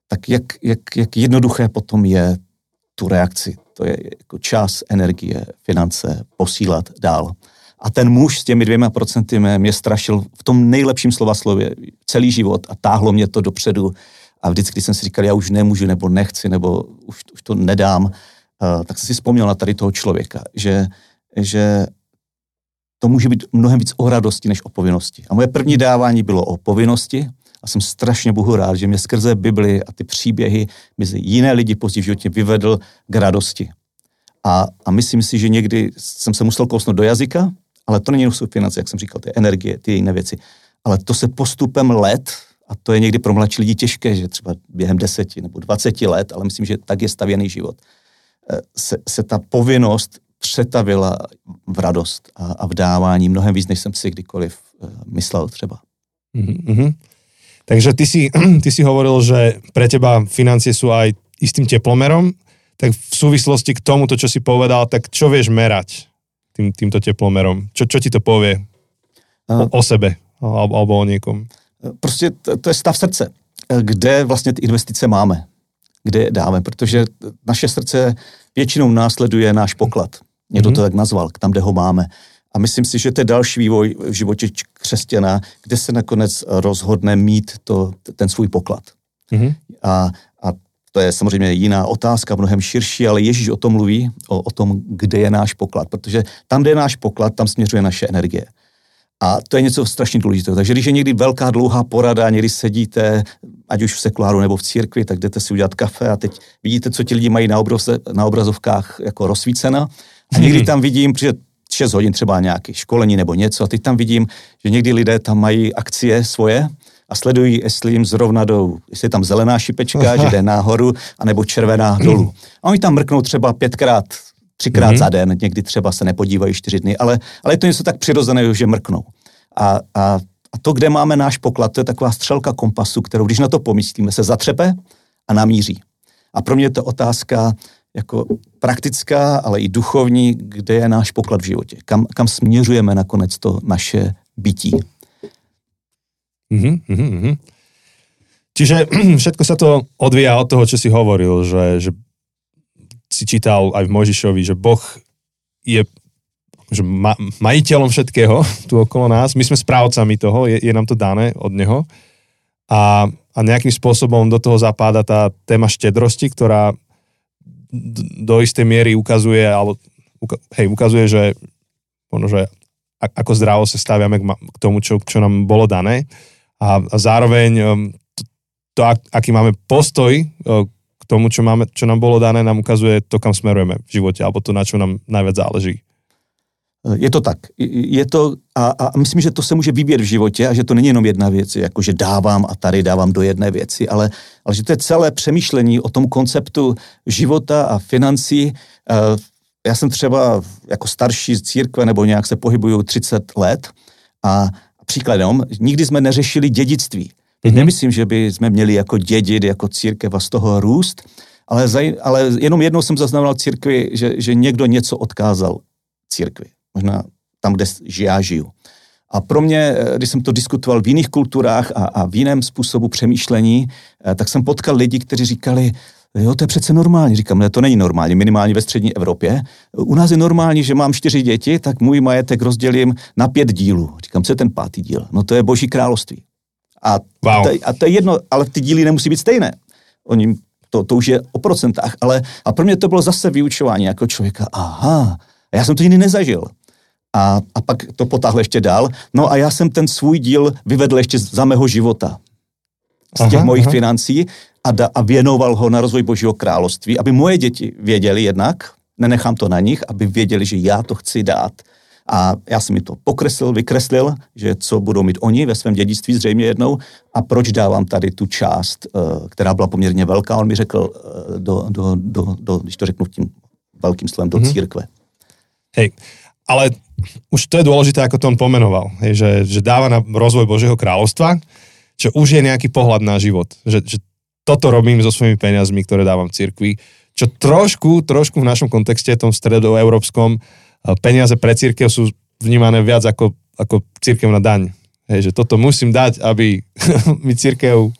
tak jak, jak, jak jednoduché potom je tu reakci. To je jako čas, energie, finance posílat dál. A ten muž s těmi dvěma procenty mě strašil v tom nejlepším slova slově celý život a táhlo mě to dopředu. A vždycky jsem si říkal, já už nemůžu, nebo nechci, nebo už, už to nedám, uh, tak jsem si vzpomněl na tady toho člověka, že, že to může být mnohem víc o radosti než o povinnosti. A moje první dávání bylo o povinnosti a jsem strašně Bohu rád, že mě skrze Bibli a ty příběhy mezi jiné lidi později v životě vyvedl k radosti. A, a myslím si, že někdy jsem se musel kousnout do jazyka, ale to není jenom finance, jak jsem říkal, ty energie, ty jiné věci. Ale to se postupem let, a to je někdy pro mladší lidi těžké, že třeba během deseti nebo dvaceti let, ale myslím, že tak je stavěný život, eh, se, se ta povinnost přetavila v radost a, a v dávání mnohem víc, než jsem si kdykoliv uh, myslel třeba. Mm-hmm. Takže ty si, ty si hovoril, že pre teba financie sú aj istým teplomerom, tak v súvislosti k tomu, to, čo si povedal, tak čo vieš merať tým, týmto teplomerom? Čo, čo ti to povie o, o sebe alebo, alebo o niekom? Prostě to, je stav srdce, kde vlastně ty investice máme, kde je dáme, protože naše srdce většinou následuje náš poklad. Někdo to tak nazval, tam, kde ho máme. A myslím si, že to je další vývoj v životě křesťana, kde se nakonec rozhodne mít to, ten svůj poklad. Mm-hmm. A, a to je samozřejmě jiná otázka, mnohem širší, ale Ježíš o tom mluví, o, o tom, kde je náš poklad. Protože tam, kde je náš poklad, tam směřuje naše energie. A to je něco strašně důležitého. Takže když je někdy velká dlouhá porada, někdy sedíte, ať už v sekuláru nebo v církvi, tak jdete si udělat kafe a teď vidíte, co ti lidi mají na, obraze, na obrazovkách jako rozsvícena a někdy tam vidím, protože 6 hodin třeba nějaké školení nebo něco, a teď tam vidím, že někdy lidé tam mají akcie svoje a sledují, jestli jim zrovna jdou, jestli je tam zelená šipečka, že jde nahoru, anebo červená dolů. A oni tam mrknou třeba pětkrát, třikrát mm-hmm. za den, někdy třeba se nepodívají čtyři dny, ale, ale je to něco tak přirozeného, že mrknou. A, a, a to, kde máme náš poklad, to je taková střelka kompasu, kterou, když na to pomyslíme, se zatřepe a namíří. A pro mě je to otázka, jako praktická, ale i duchovní, kde je náš poklad v životě. Kam, kam směřujeme nakonec to naše bytí. Mm-hmm, mm-hmm. Čiže všetko sa to odvíja od toho, čo si hovoril, že, že si čítal aj v Možišovi, že Boh je že ma, majiteľom všetkého tu okolo nás. My sme správcami toho, je, je nám to dané od Neho. A, a nejakým spôsobom do toho zapáda tá téma štedrosti, ktorá do istej miery ukazuje, alebo hej, ukazuje, že, ono, že ako zdravo sa staviame k tomu, čo, čo nám bolo dané a, a zároveň um, to, to, aký máme postoj k tomu, čo, máme, čo nám bolo dané, nám ukazuje to, kam smerujeme v živote, alebo to, na čo nám najviac záleží. Je to tak. Je to, a, a myslím, že to se může vyvíjet v životě a že to není jenom jedna věc, jako že dávám a tady dávám do jedné věci, ale, ale že to je celé přemýšlení o tom konceptu života a financí. Eh, já jsem třeba jako starší z církve nebo nějak se pohybuju 30 let a příkladem, nikdy jsme neřešili dědictví. Mm-hmm. nemyslím, že by jsme měli jako dědit, jako církev a z toho růst, ale, zaj, ale jenom jednou jsem zaznamenal církvi, že, že někdo něco odkázal církvi možná tam, kde já žiju. A pro mě, eh, když jsem to diskutoval v jiných kulturách a, a v jiném způsobu přemýšlení, eh, tak jsem potkal lidi, kteří říkali, jo, to je přece normální. Říkám, ne, to není normální, minimálně ve střední Evropě. U nás je normální, že mám čtyři děti, tak můj majetek rozdělím na pět dílů. Říkám, co je ten pátý díl? No to je boží království. A, wow. to, a to je jedno, ale ty díly nemusí být stejné. Oni, to, to už je o procentách, ale a pro mě to bylo zase vyučování jako člověka. Aha, já jsem to nikdy nezažil a, a pak to potáhl ještě dál. No a já jsem ten svůj díl vyvedl ještě za mého života. Z těch aha, mojich aha. financí a, da, a věnoval ho na rozvoj Božího království, aby moje děti věděli jednak, nenechám to na nich, aby věděli, že já to chci dát. A já jsem mi to pokreslil, vykreslil, že co budou mít oni ve svém dědictví zřejmě jednou a proč dávám tady tu část, eh, která byla poměrně velká. On mi řekl, eh, do, do, do, do, když to řeknu tím velkým slovem, do mm-hmm. církve. Hej, ale už to je dôležité, ako to on pomenoval, hej, že, že dáva na rozvoj Božieho kráľovstva, čo už je nejaký pohľad na život. Že, že toto robím so svojimi peniazmi, ktoré dávam cirkvi, čo trošku, trošku v našom kontexte, tom stredoeurópskom, peniaze pre církev sú vnímané viac ako, ako církev na daň. Hej, že toto musím dať, aby mi církev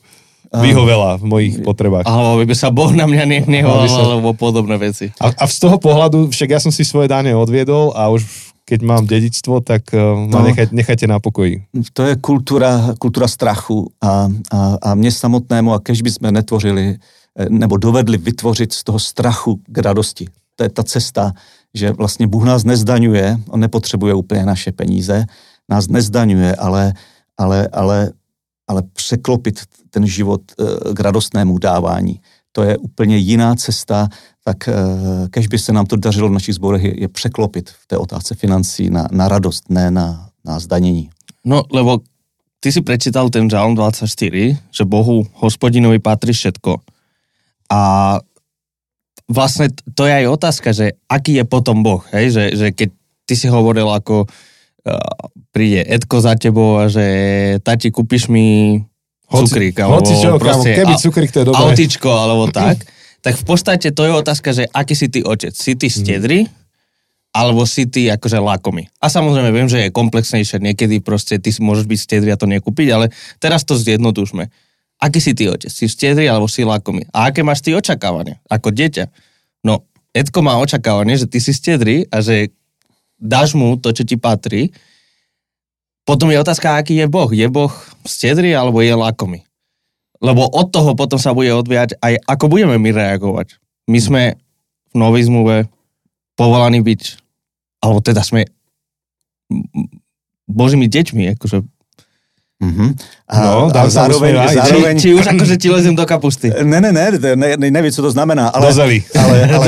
vyhovela v mojich potrebách. Alebo by sa Boh na mňa ne- nehoval, Aby sa- alebo podobné veci. A, a z toho pohľadu, však ja som si svoje dáne odviedol a už keď mám dedictvo, tak uh, ma No. nechaj, nechajte na pokoji. To je kultura, kultura strachu a, a, a mě samotnému, a kež bychom netvořili, eh, nebo dovedli vytvořit z toho strachu k radosti. To je ta cesta, že vlastně Bůh nás nezdaňuje, on nepotřebuje úplně naše peníze, nás nezdaňuje, ale, ale, ale, ale překlopit ten život eh, k radostnému dávání. To je úplně jiná cesta, tak eh, kež by se nám to dařilo v našich zborech, je, překlopit v té otázce financí na, na radost, ne na, na zdanění. No, lebo ty si prečítal ten Žalm 24, že Bohu hospodinovi patrí všetko. A vlastne to je aj otázka, že aký je potom Boh, hej? Že, že keď ty si hovoril ako uh, príde Edko za tebou a že tati, kúpiš mi cukrík, alebo hoci čo, proste keby cukrík, to je dobré. autičko, alebo tak, tak v podstate to je otázka, že aký si ty otec. Si ty stedrý, alebo si ty akože lakomý. A samozrejme viem, že je komplexnejšie, niekedy proste ty si môžeš byť stedrý a to nekúpiť, ale teraz to zjednodušme. Aký si ty otec? Si stedrý alebo si lakomý? A aké máš ty očakávania ako dieťa? No, Edko má očakávanie, že ty si stedrý a že dáš mu to, čo ti patrí. Potom je otázka, aký je Boh. Je Boh stedrý alebo je lakomý? Lebo od toho potom sa bude odviať aj ako budeme my reagovať. My sme v novej zmluve povolaní byť, alebo teda sme božími deťmi, akože. Mm-hmm. A, No, a zároveň, usmievať. zároveň... Či, či už akože ti lezem do kapusty. Ne, ne, ne, ne, ne, neví, co to znamená, ale, Do zelí. ale, ale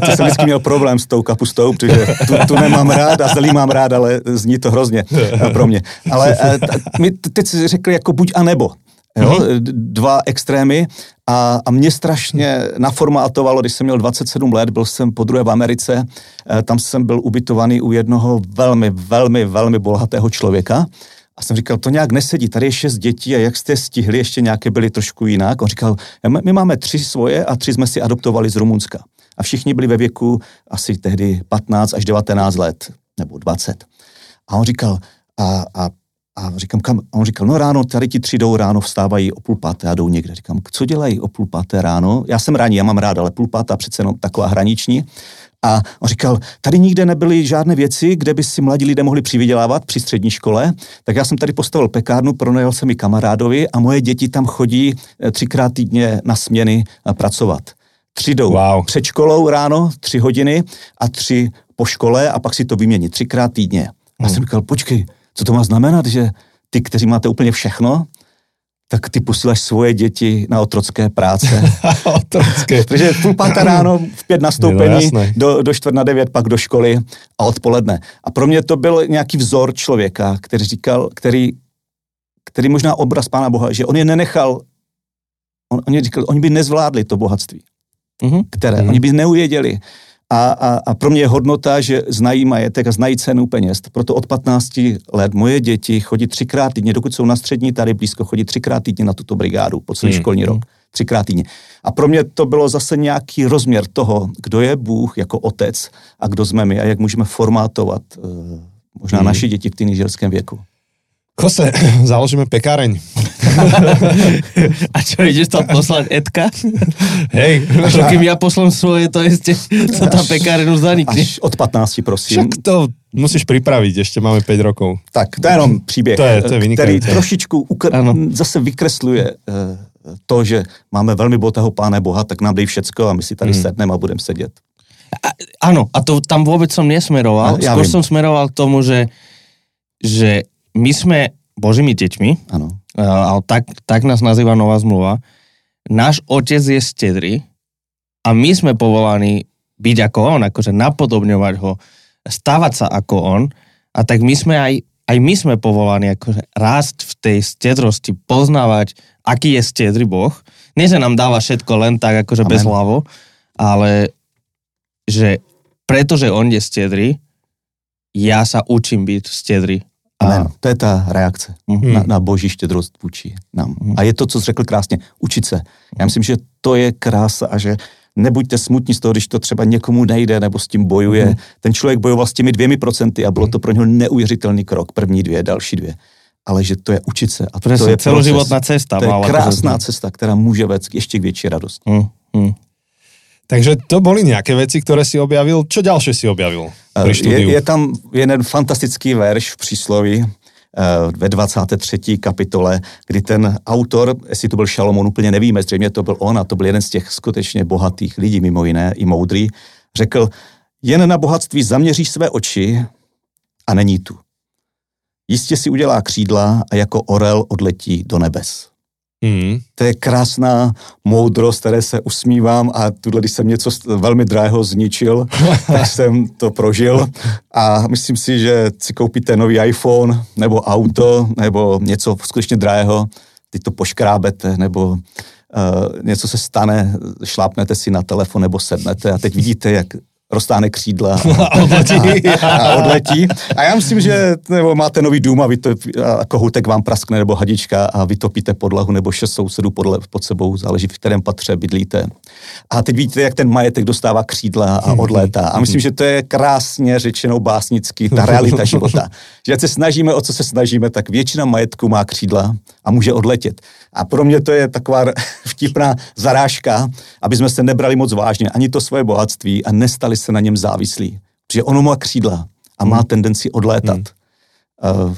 to jsem vždycky měl problém s tou kapustou, protože tu, tu nemám rád a zelí mám rád, ale zní to hrozně eh, pro mě. Ale eh, my teď si řekli jako buď a nebo. Jo? Dva extrémy a, a mě strašně naformátovalo, když jsem měl 27 let, byl jsem po druhé v Americe, eh, tam jsem byl ubytovaný u jednoho velmi, velmi, velmi bohatého člověka a jsem říkal, to nějak nesedí, tady je šest dětí a jak jste stihli, ještě nějaké byly trošku jinak. On říkal, "My- máme tři svoje a tři jsme si adoptovali z Rumunska. A všichni byli ve věku asi tehdy 15 až 19 let, nebo 20. A on říkal, a, a, a říkám, kam? A on říkal, no ráno, tady ti tři jdou ráno, vstávají o půl páté a jdou někde. Říkám, co dělají o půl páté ráno? Já jsem ranní, já mám rád, ale půl pátá přece jenom taková hraniční. A on říkal, tady nikde nebyly žádné věci, kde by si mladí lidé mohli přivydělávat při střední škole, tak já jsem tady postavil pekárnu, pronajal jsem ji kamarádovi a moje děti tam chodí eh, třikrát týdně na směny eh, pracovat. Tři jdou Wow. před školou ráno, tři hodiny a tři po škole a pak si to vymění třikrát týdně. Já jsem říkal, počkej, co to má znamenat, že ty, kteří máte úplně všechno, tak ty posíláš svoje děti na otrocké práce. Otrocké. Takže v půl páté ráno, v pět nastoupení, do, do čtvrt na devět, pak do školy a odpoledne. A pro mě to byl nějaký vzor člověka, který říkal, který, který možná obraz Pána Boha, že on je nenechal, on, on je říkal, oni by nezvládli to bohatství, Mhm. které, Mhm. oni by neuvěděli. A, a, a pro mě je hodnota, že znají majetek a znají cenu peněz. Proto od 15 let moje děti chodí třikrát týdně, dokud jsou na střední, tady blízko chodí třikrát týdně na tuto brigádu po celý Hmm. školní rok. Třikrát týdně. A pro mě to bylo zase nějaký rozměr toho, kdo je Bůh jako otec a kdo jsme my a jak můžeme formátovat uh, možná Hmm. naše děti v teenagerském věku. Kose, založíme pekáreň. A čo, ideš tam poslať Edka? Hej, A čo, kým ja poslám svoje, to ešte, to tá pekáreň už zanikne. Až od 15, prosím. však to musíš pripraviť, ešte máme 5 rokov. Tak, to je jenom příběh, To je- to je který vynikající. trošičku ukr- Ano. zase vykresluje eh, to, že máme velmi bohatého pána Boha, tak nám dej všecko a my si tady Hmm. sedneme a budeme sedět. A, áno, a to tam vôbec som nesmeroval. Ja Skôr som smeroval k tomu, že, že my sme Božími deťmi, Ano. a- ale tak, tak nás nazýva Nová zmluva. Náš otec je stedrý a my sme povolaní byť ako on, akože napodobňovať ho, stávať sa ako on. A tak my sme aj, aj my sme povolaní akože rásť v tej stedrosti, poznávať, aký je stedrý Boh. Nie, že nám dáva všetko len tak, akože Amen. bez hlavo, ale že pretože on je stedrý, já sa učím být štědrý. Amen. To je ta reakce Mhm. na, na boží štědrost vůči nám. A je to, co jsi řekl krásně, učit se. Já myslím, že to je krása a že nebuďte smutní z toho, když to třeba někomu nejde nebo s tím bojuje. Ten člověk bojoval s těmi dvěmi procenty a bylo to pro něho neuvěřitelný krok, první dvě, další dvě. Ale že to je učit se. A to Presne, je celoživotná proces. cesta. To je krásná cesta, která může vést ještě k větší radosti. Hm, hm. Takže to boli nejaké veci, ktoré si objavil. Čo ďalšie si objavil pri Je, štúdiu? je tam jeden fantastický verš v přísloví eh, ve 23. kapitole, kdy ten autor, jestli to byl Šalomon, úplně nevíme, zřejmě to byl on a to byl jeden z těch skutečně bohatých lidí, mimo jiné, i moudrý, řekl, jen na bohatství zaměříš své oči a není tu. Jistě si udělá křídla a jako orel odletí do nebes. Mm. To je krásná moudrost, které se usmívám a tuhle, když jsem něco velmi drahého zničil, tak jsem to prožil. A myslím si, že si koupíte nový iPhone nebo auto nebo něco skutečně drahého, teď to poškrábete nebo uh, něco se stane, šlápnete si na telefon nebo sednete. A teď vidíte, jak roztáhne křídla A odletí. a odletí. A já myslím, že nebo máte nový dům a, vy to, a kohoutek vám praskne nebo hadička a vytopíte podlahu nebo šest sousedů podle, pod sebou, záleží v kterém patře bydlíte. A teď vidíte, jak ten majetek dostává křídla a odlétá. A myslím, že to je krásně řečeno básnicky, ta realita života. Že se snažíme, o co se snažíme, tak většina majetku má křídla a může odletět. A pro mě to je taková vtipná zarážka, aby jsme se nebrali moc vážně ani to svoje bohatství a nestali se na něm závislí. Protože ono má křídla a má tendenci odlétat. Eh,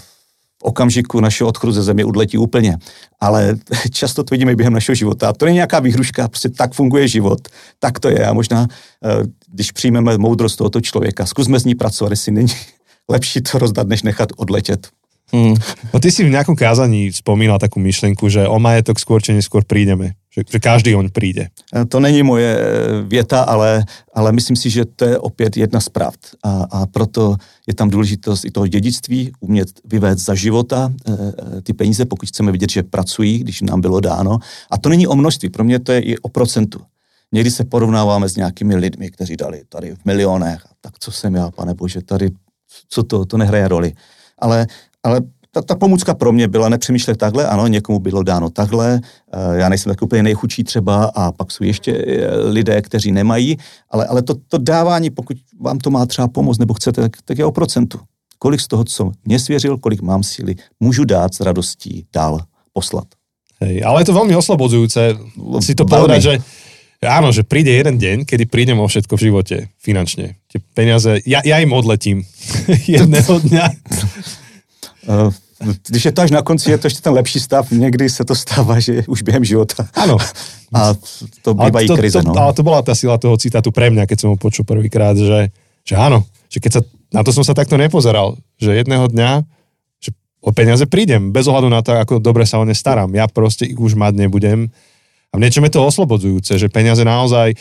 V okamžiku našeho odchodu ze země odletí úplně. Ale často to vidíme během našeho života. A to není nějaká výhruška, prostě tak funguje život. Tak to je. A možná, eh, když přijmeme moudrost tohoto člověka, zkusme z ní pracovat, jestli není lepší to rozdat, než nechat odletět. Hm. No ty si v nejakom kázaní spomínal takú myšlenku, že o majetok skôr či neskôr prídeme. Že, že každý oň príde. Eh, To není moje eh, věta, ale, ale myslím si, že to je opět jedna z pravd. A, a proto je tam důležitost i toho dědictví, umět vyvést za života eh, eh, ty peníze, pokud chceme vidět, že pracují, když nám bylo dáno. A to není o množství, pro mě to je i o procentu. Někdy se porovnáváme s nějakými lidmi, kteří dali tady v milionech. Tak co jsem já, pane bože, tady, co to, to nehraje roli. Ale, ale ta, ta pomůcka pro mě byla nepřemýšlet takhle, ano, někomu bylo dáno takhle, eh, já nejsem tak úplně nejchudší třeba a pak jsou ještě eh, lidé, kteří nemají, ale, ale to, to dávání, pokud vám to má třeba pomoct nebo chcete, tak, tak je o procentu. Kolik z toho, co mě svěřil, kolik mám síly, můžu dát s radostí dál poslat. Hej, ale je to veľmi oslobodzujúce si to povedať, že áno, že príde jeden deň, kedy prídem o všetko v živote finančne. Tie peniaze, ja, ja im odletím jedného dňa. Eh, Když je to až na konci, je to ještě ten lepší stav, někdy se to stává, že už během života. Áno. A to bývají to, krize, to, no. ale to bola tá sila toho citátu pre mňa, keď som ho počul prvýkrát, že, že áno, že keď sa, na to som sa takto nepozeral, že jedného dňa že o peniaze prídem, bez ohľadu na to, ako dobre sa o ne starám. Ja proste ich už mať nebudem. A v niečom je to oslobodzujúce, že peniaze naozaj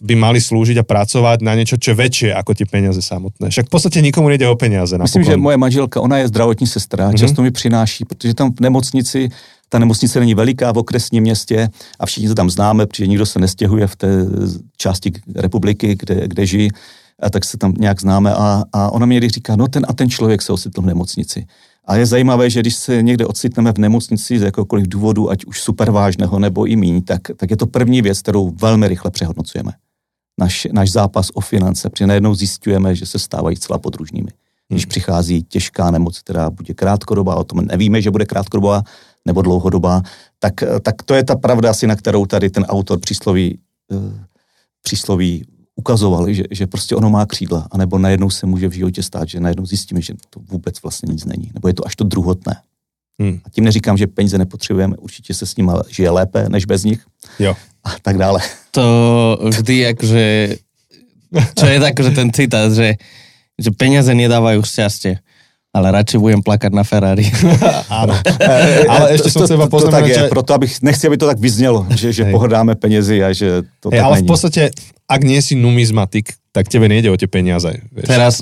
by mali slúžiť a pracovať na niečo, čo je väčšie ako tie peniaze samotné. Však v podstate nikomu nejde o peniaze. Myslím, napokon. že moje manželka, ona je zdravotní sestra, mm-hmm. často mi přináší, protože tam v nemocnici, ta nemocnice není veliká v okresním městě a všichni se tam známe, protože nikdo se nestěhuje v té části republiky, kde, kde žijí, a tak se tam nějak známe a, a ona mi někdy říká, no ten a ten člověk se ocitl v nemocnici. A je zajímavé, že když se někde ocitneme v nemocnici z jakéhokoliv důvodu, ať už super vážného nebo i míň, tak, tak je to první věc, kterou velmi rychle přehodnocujeme. Náš, náš zápas o finance, protože najednou zjistujeme, že se stávají zcela podružnými. Když přichází těžká nemoc, která bude krátkodobá, o tom nevíme, že bude krátkodobá nebo dlouhodobá, tak, tak to je ta pravda asi, na kterou tady ten autor přísloví, eh, přísloví ukazoval, že, že prostě ono má křídla, anebo najednou se může v životě stát, že najednou zjistíme, že to vůbec vlastně nic není, nebo je to až to druhotné. Hmm. A tím neříkám, že peníze nepotřebujeme, určitě se s nimi žije lépe než bez nich Jo. a tak dále. To vždy akože, čo je tak, že ten citát, že, že peniaze nedávajú šťastie, ale radšej budem plakať na Ferrari. Áno. Ale ešte som to, chcel iba to, to tak poznamenať, je, že... proto abych, nechci, aby to tak vyznělo, že, že Hej. pohrdáme penězi a že to Hej, tak ale není. v podstate, ak nie si numizmatik, tak tebe nejde o tie peniaze. Vieš. Teraz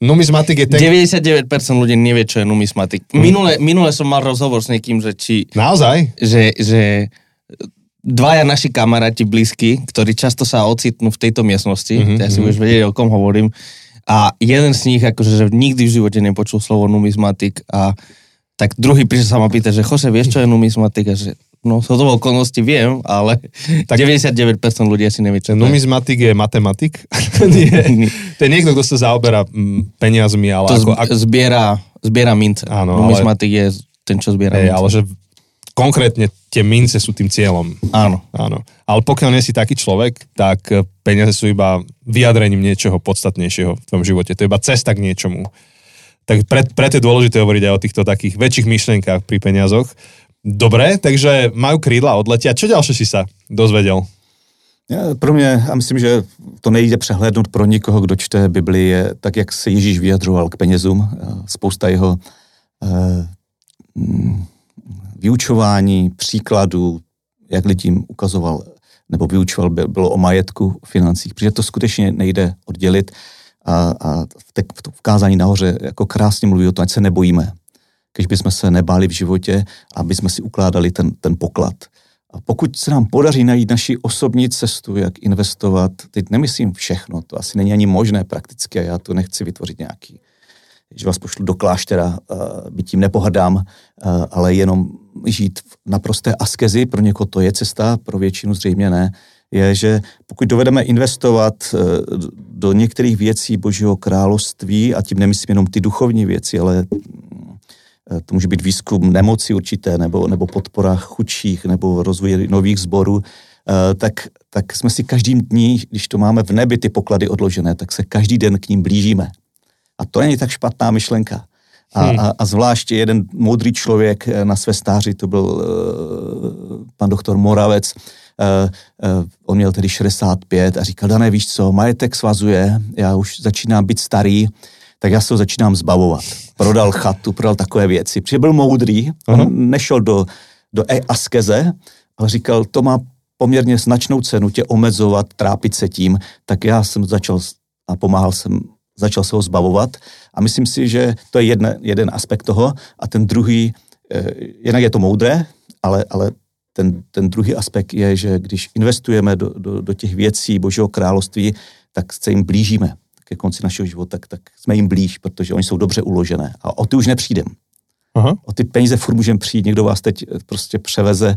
Numizmatik je ten... 99% ľudí nevie, čo je numismatik. Minule, minule som mal rozhovor s niekým, že či, Naozaj? že, že dvaja naši kamaráti blízky, ktorí často sa ocitnú v tejto miestnosti, Mhm, mm-hmm, ja si mhm. budeš vedieť, o kom hovorím, A jeden z nich, akože že nikdy v živote nepočul slovo numizmatik a tak druhý prišiel sa ma pýtať, že Jose, vieš, čo je numizmatik? A že no, z toho okolnosti viem, ale tak 99% ľudí asi nevie, čo to je. Numizmatik je matematik? Nie. To je niekto, kto sa zaoberá mm, peniazmi, ale To ako, ako, zbiera, zbiera mince. Áno, ale- Numizmatik je ten, čo zbiera hej, mince. ale že konkrétne tie mince sú tým cieľom. Áno. Áno. Ale pokiaľ nie si taký človek, tak eh, peniaze sú iba vyjadrením niečoho podstatnejšieho v tvojom živote. To je iba cesta k niečomu. Tak pre, preto je dôležité hovoriť aj o týchto takých väčších myšlienkách pri peniazoch. Dobre, takže majú krídla odletia. Čo ďalšie si sa dozvedel? Já, Pro mě, a myslím, že to nejde přehlédnout pro nikoho, kdo čte Bibli, je tak, jak se Ježíš vyjadřoval k penězům. eh, Spousta jeho eh, vyučování, příkladů, jak lidím ukazoval nebo vyučoval, by- bylo o majetku, financích, protože to skutečně nejde oddělit. A, a v, te, v kázání nahoře jako krásně mluví o tom, ať se nebojíme. Když bychom se nebáli v životě, aby jsme si ukládali ten, ten poklad. A pokud se nám podaří najít naši osobní cestu, jak investovat, teď nemyslím všechno, to asi není ani možné prakticky a já tu nechci vytvořit nějaký, že vás pošlu do kláštera, uh, byť tím nepohrdám, uh, ale jenom žít v naprosté askezi, pro někoho to je cesta, pro většinu zřejmě ne, je, že pokud dovedeme investovat uh, do některých věcí Božího království, a tím nemyslím jenom ty duchovní věci, ale Eh, to může být výzkum nemoci určité, nebo, nebo podpora chudších, nebo rozvoj nových zborů, eh, tak, tak jsme si každým dní, když to máme v nebi ty poklady odložené, tak se každý den k ním blížíme. A to není tak špatná myšlenka. A, Hmm. a, a zvláště jeden moudrý člověk eh, na své stáři, to byl uh, pan doktor Moravec, uh, uh, on měl tedy 65 a říkal, Dané, víš co, majetek svazuje, já už začínám být starý, tak já se ho začínám zbavovat. Prodal chatu, prodal takové věci. Protože byl moudrý, on Aha. nešel do, do e- askeze, ale říkal, to má poměrně značnou cenu tě omezovat, trápit se tím, tak já jsem začal a pomáhal jsem, začal se ho zbavovat a myslím si, že to je jedna, jeden aspekt toho a ten druhý, eh, jednak je to moudré, ale, ale ten, ten druhý aspekt je, že když investujeme do, do, do těch věcí Božího království, tak se jim blížíme ke konci našeho života, tak, tak jsme jim blíž, protože oni jsou dobře uložené. A o ty už nepřijdem. Aha. O ty peníze furt můžeme přijít, někdo vás teď eh, prostě převeze, eh,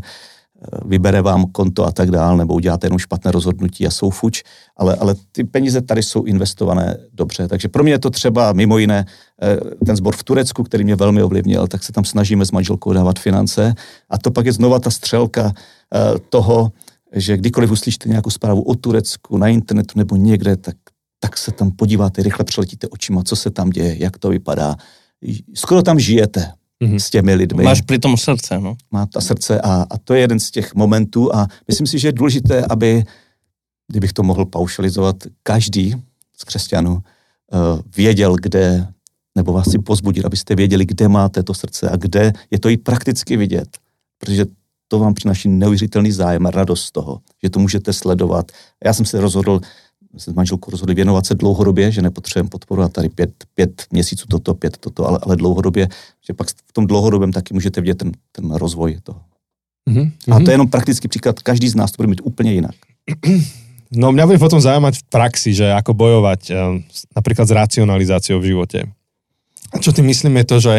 vybere vám konto a tak dál, nebo uděláte jenom špatné rozhodnutí a jsou fuč, ale, ale ty peníze tady jsou investované dobře. Takže pro mě je to třeba mimo jiné eh, ten sbor v Turecku, který mě velmi ovlivnil, tak se tam snažíme s manželkou dávat finance a to pak je znova ta střelka eh, toho, že kdykoliv uslyšíte nějakou zprávu o Turecku na internetu nebo někde, tak, tak se tam podíváte, rychle přeletíte očima, co se tam děje, jak to vypadá. Skoro tam žijete Mhm. s těmi lidmi Máš pri tom srdce, no. má ta srdce a, a to je jeden z těch momentů a myslím si, že je důležité, aby, kdybych to mohl paušalizovat, každý z křesťanů uh, věděl, kde, nebo vás si pozbudit, abyste věděli, kde máte to srdce a kde je to i prakticky vidět, protože to vám přináší neuvěřitelný zájem a radost z toho, že to můžete sledovat. Já jsem se rozhodl, se s manželkou rozhodli věnovat se dlouhodobě, že nepotřebujeme podporu a tady pět, pět měsíců toto, pět toto, ale, ale dlouhodobě, že pak v tom dlouhodobém taky můžete vidět ten, ten rozvoj toho. Mhm. A to je jenom praktický příklad, každý z nás to bude mít úplně jinak. No mňa bude potom zaujímať v praxi, že ako bojovať um, napríklad s racionalizáciou v živote. A čo tým myslím je to, že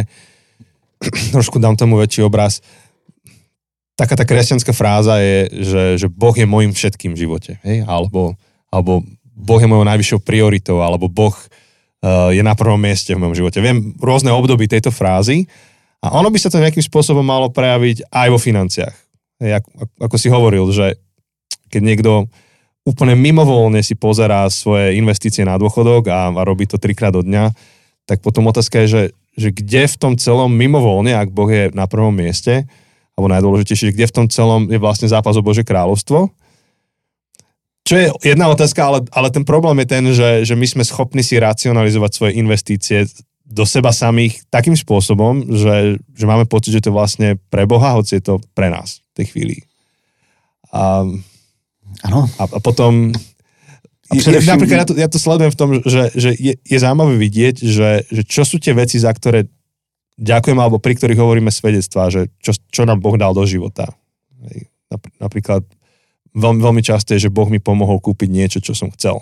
trošku dám tomu väčší obraz. Taká tá kresťanská fráza je, že, že Boh je môjim všetkým v živote. Hej? Alebo, alebo Boh je mojou najvyššou prioritou, alebo Boh uh, je na prvom mieste v mojom živote. Viem rôzne obdoby tejto frázy a ono by sa to nejakým spôsobom malo prejaviť aj vo financiách. Hej, ako, ako si hovoril, že keď niekto úplne mimovolne si pozerá svoje investície na dôchodok a, a robí to trikrát do dňa, tak potom otázka je, že, že kde v tom celom mimovolne, ak Boh je na prvom mieste, alebo najdôležitejšie, kde v tom celom je vlastne zápas o Bože kráľovstvo. Čo je jedna otázka, ale, ale ten problém je ten, že, že my sme schopní si racionalizovať svoje investície do seba samých takým spôsobom, že, že máme pocit, že to je vlastne pre Boha, hoci je to pre nás v tej chvíli. A Ano, a, a potom... A především- napríklad ja to, ja to sledujem v tom, že, že je, je zaujímavé vidieť, že, že čo sú tie veci, za ktoré ďakujeme, alebo pri ktorých hovoríme svedectvá, že čo, čo nám Boh dal do života. Napríklad veľmi, veľmi často je, že Boh mi pomohol kúpiť niečo, čo som chcel.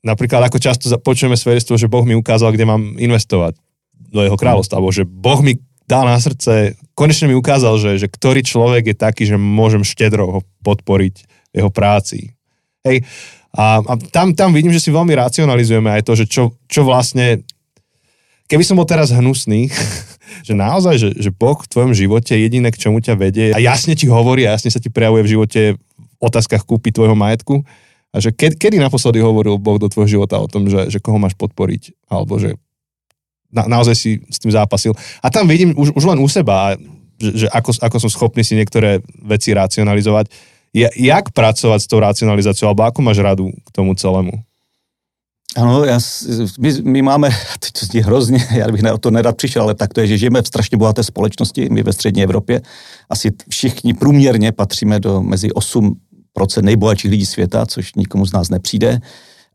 napríklad ako často počujeme svedectvo, že Boh mi ukázal, kde mám investovať do jeho kráľovstva, alebo že Boh mi dal na srdce, konečne mi ukázal, že, že ktorý človek je taký, že môžem štedro ho podporiť v jeho práci. Hej, a, a tam, tam vidím, že si veľmi racionalizujeme aj to, že čo, čo vlastne, keby som bol teraz hnusný, že naozaj, že, že Boh v tvojom živote je jediné, k čomu ťa vedie a jasne ti hovorí a jasne sa ti prejavuje v živote otázkach kúpy tvojho majetku, a že ke, kedy naposledy hovoril Boh do tvojho života o tom, že, že koho máš podporiť, alebo že na, naozaj si s tým zápasil. A tam vidím už, už len u seba, že, že ako, ako som schopný si niektoré veci racionalizovať. Je, jak pracovať s tou racionalizáciou, alebo ako máš radu k tomu celému? Ano, já, my, my máme, teď to zní hrozně, já bych na to nerad přišel, ale tak to je, že žijeme v strašně bohaté společnosti, my ve střední Evropě. Asi všichni průměrně patříme do mezi 8% nejbohatších lidí světa, což nikomu z nás nepřijde.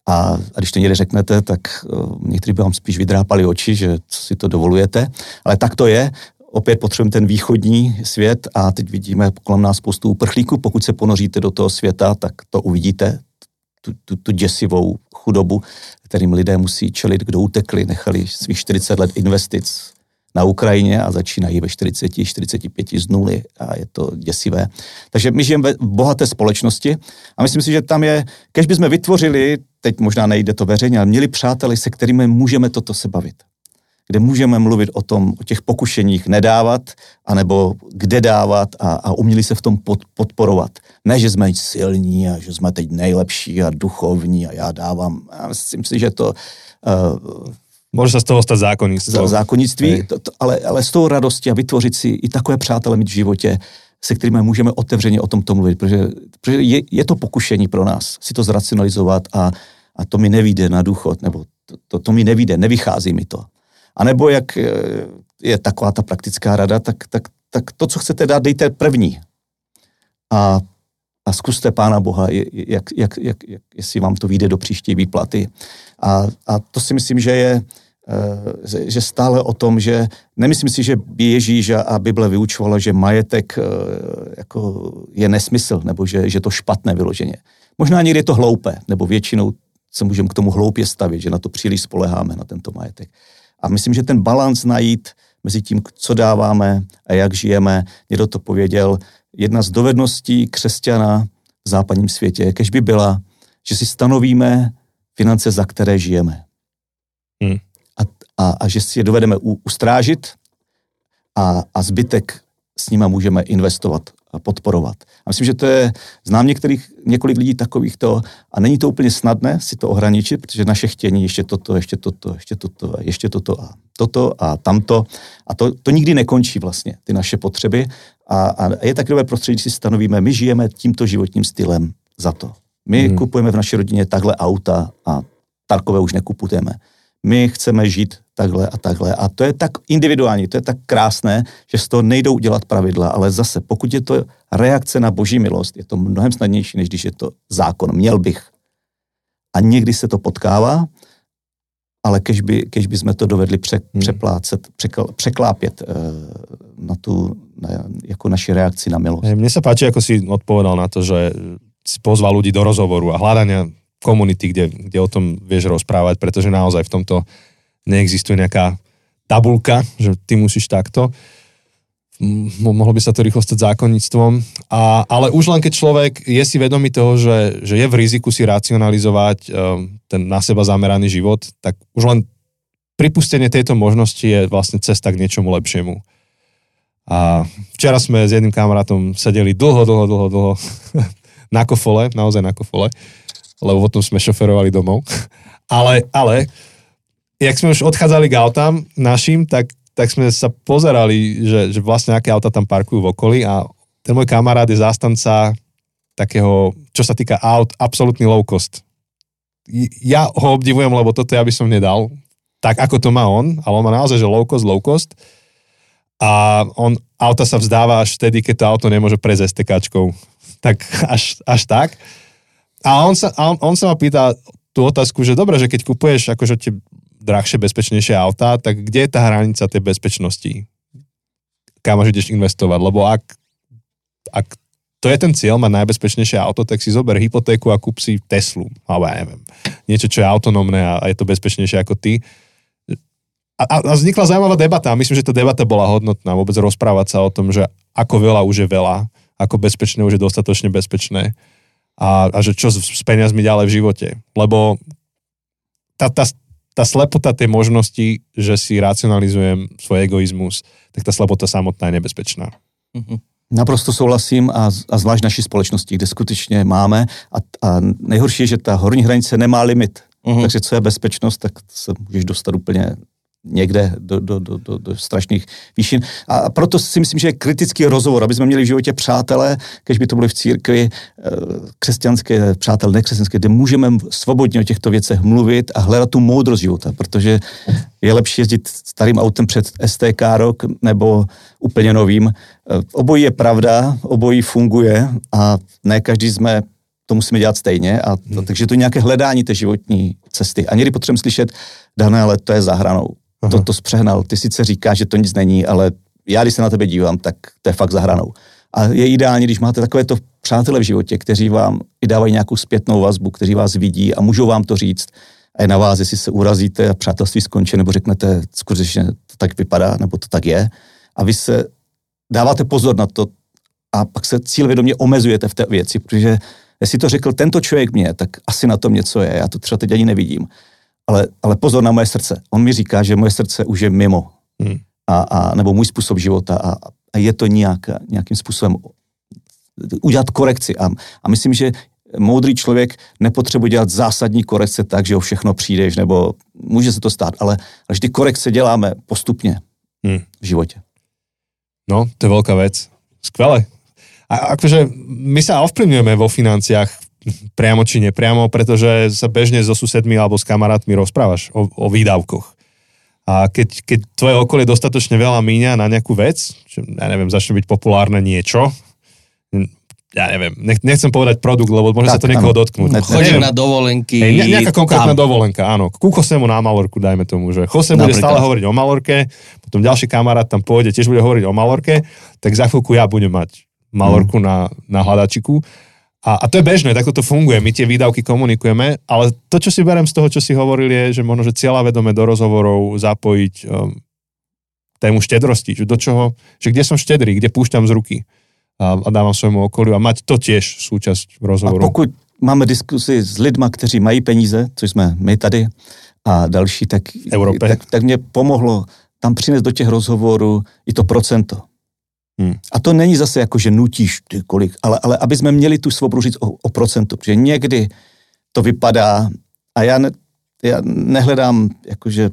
A, a když to někde řeknete, tak uh, někteří by vám spíš vydrápali oči, že si to dovolujete. Ale tak to je. Opět potřebujeme ten východní svět a teď vidíme kolem nás spoustu uprchlíků. Pokud se ponoříte do toho světa, tak to uvidíte, tu, tu, tu děsivou chudobu, kterým lidé musí čelit, kdo utekli, nechali svých 40 let investic na Ukrajině a začínají ve 40, 45 z nuly a je to děsivé. Takže my žijeme v bohaté společnosti a myslím si, že tam je, kež bychom vytvořili, teď možná nejde to veřejně, ale měli přáteli, se kterými můžeme toto se bavit kde můžeme mluvit o tom, o těch pokušeních nedávat, anebo kde dávat a, a uměli se v tom pod, podporovat. Ne, že jsme silní a že jsme teď nejlepší a duchovní a já dávám. Já myslím si, že to uh, Môže sa z toho za zákonnictví, Hej. to, to, ale, ale z toho radosti a vytvořit si i takové přátele mít v životě, se kterými můžeme otevřeně o tomto mluvit, protože, protože je, je to pokušení pro nás si to zracionalizovat a, a to mi nevíde na důchod, nebo to, to, to mi nevíde, nevychází mi to. A nebo jak eh, je taková ta praktická rada, tak, tak, tak to, co chcete dát, dejte první. A, a zkuste Pána Boha, jak, jak, jak, jak, jestli vám to vyjde do příští výplaty. A, a to si myslím, že je, že- že stále o tom, že nemyslím si, že Ježíš a- Bible vyučovala, že majetek eh, jako je nesmysl, nebo že, že to špatné vyloženě. Možná někdy je to hloupé, nebo většinou se můžeme k tomu hloupě stavit, že na to příliš spoleháme, na tento majetek. A myslím, že ten balans najít mezi tím, co dáváme a jak žijeme, někdo to pověděl, jedna z dovedností křesťana v západním světě, kež by byla, že si stanovíme finance, za které žijeme. Hmm. A, a, že si je dovedeme u, ustrážit a, a zbytek s nima můžeme investovat a podporovat. A myslím, že to je, znám některých, několik lidí takovýchto a není to úplně snadné si to ohraničit, protože naše chtění ještě toto, ještě toto, ještě toto, ještě toto a toto a tamto. A to, to nikdy nekončí vlastně, ty naše potřeby. A, a je takové prostředí, když si stanovíme, my žijeme tímto životním stylem za to. My hmm. kupujeme v naší rodině takhle auta a takové už nekupujeme. My chceme žít takhle a takhle. A to je tak individuální, to je tak krásné, že z toho nejdou udělat pravidla, ale zase, pokud je to reakce na boží milost, je to mnohem snadnější, než když je to zákon. Měl bych. A někdy se to potkává, ale kež by, kež by jsme to dovedli pře, Hmm. přeplácet, překl, překlápět uh, na tu, na, jako naši reakci na milost. Mne sa páči, ako si odpovedal na to, že si pozval ľudí do rozhovoru a hľadania komunity, kde, kde o tom vieš rozprávať, pretože naozaj v tomto neexistuje nejaká tabulka, že ty musíš takto. Mohlo by sa to rýchlo stať zákonníctvom. A, ale už len keď človek je si vedomý toho, že, že je v riziku si racionalizovať um, ten na seba zameraný život, tak už len pripustenie tejto možnosti je vlastne cesta k niečomu lepšiemu. A včera sme s jedným kamarátom sedeli dlho, dlho, dlho, dlho na kofole, naozaj na kofole, lebo potom sme šoferovali domov. Ale, ale, jak sme už odchádzali k autám našim, tak, tak sme sa pozerali, že, že vlastne aké auta tam parkujú v okolí a ten môj kamarát je zástanca takého, čo sa týka aut, absolútny low cost. Ja ho obdivujem, lebo toto ja by som nedal, tak ako to má on, ale on má naozaj, že low cost, low cost a on auta sa vzdáva až vtedy, keď to auto nemôže prejsť STKčkou. Tak až, až tak. A on sa, a on, on sa ma pýta tú otázku, že dobre, že keď kupuješ akože tie drahšie, bezpečnejšie autá, tak kde je tá hranica tej bezpečnosti? Kam až ideš investovať? Lebo ak, ak to je ten cieľ, mať najbezpečnejšie auto, tak si zober hypotéku a kúp si Teslu, alebo ja neviem, niečo, čo je autonómne a, je to bezpečnejšie ako ty. A, a, vznikla zaujímavá debata a myslím, že tá debata bola hodnotná, vôbec rozprávať sa o tom, že ako veľa už je veľa, ako bezpečné už je dostatočne bezpečné a, a že čo s, s peniazmi ďalej v živote. Lebo tá, tá, tá slepota tej možnosti, že si racionalizujem svoj egoizmus, tak tá slepota samotná je nebezpečná. Mm-hmm. Naprosto souhlasím a, a zvlášť naší společnosti, kde skutečně máme a, a nejhorší je, že ta horní hranice nemá limit. Uh-huh. Takže co je bezpečnost, tak se můžeš dostat úplně někde do, do, do, do, do strašných výšin. A proto si myslím, že je kritický rozhovor, aby jsme měli v životě přátelé, když by to byly v církvi eh, křesťanské, přátelé nekřesťanské, kde můžeme svobodně o těchto věcech mluvit a hledat tu moudrost života, protože je lepší jezdit starým autem před STK rok nebo úplně novým. Eh, obojí je pravda, obojí funguje a ne každý jsme to musíme dělat stejně. A to, hmm. Takže to je nějaké hledání té životní cesty. A někdy potřebujeme slyšet, dané, ale to je za hranou to, to zpřehnal. Ty sice říkáš, že to nic není, ale já, když se na tebe dívám, tak to je fakt zahranou. A je ideální, když máte takovéto přátelé v životě, kteří vám i dávají nějakou zpětnou vazbu, kteří vás vidí a můžou vám to říct. A je na vás, jestli se urazíte a přátelství skončí, nebo řeknete, skutečně to tak vypadá, nebo to tak je. A vy se dáváte pozor na to a pak se cílvědomě omezujete v té věci, protože jestli to řekl tento člověk mě, tak asi na tom něco je. Já to třeba teď ani nevidím ale, ale pozor na moje srdce. On mi říká, že moje srdce už je mimo. Hmm. A, a, nebo můj způsob života a, a je to nějak, nějakým způsobem udělat korekci. A, a myslím, že moudrý člověk nepotřebuje dělat zásadní korekce tak, že o všechno přijdeš, nebo může se to stát, ale až ty korekce děláme postupně hmm. v životě. No, to je velká věc. Skvěle. A akože my sa ovplyvňujeme vo financiách priamo či nepriamo, pretože sa bežne so susedmi alebo s kamarátmi rozprávaš o, o výdavkoch. A keď, keď tvoje okolie dostatočne veľa míňa na nejakú vec, že, ja neviem, začne byť populárne niečo, ja neviem, nechcem povedať produkt, lebo môže tak, sa to niekoho áno. dotknúť. Chodím na dovolenky. Hej, nejaká konkrétna tam. dovolenka, áno. Ku Chosemu na Malorku, dajme tomu, že Chose bude stále hovoriť o Malorke, potom ďalší kamarát tam pôjde, tiež bude hovoriť o Malorke, tak za chvíľku ja budem mať Malorku hmm. na, na hľadačiku a, a to je bežné, takto to funguje, my tie výdavky komunikujeme, ale to, čo si berem z toho, čo si hovoril, je, že možno, že cieľa vedome do rozhovorov zapojiť um, tému štedrosti, že do čoho, že kde som štedrý, kde púšťam z ruky a, a dávam svojmu okoliu a mať to tiež súčasť rozhovoru. A pokud máme diskusi s lidma, kteří mají peníze, což jsme my tady a další, tak, tak, tak mě pomohlo tam přinést do těch rozhovorů i to procento. Hmm. A to není zase jako, že nutíš ty kolik, ale, ale aby jsme měli tu svobodu říct o, o procentu, protože někdy to vypadá a já, ne, já nehledám, jakože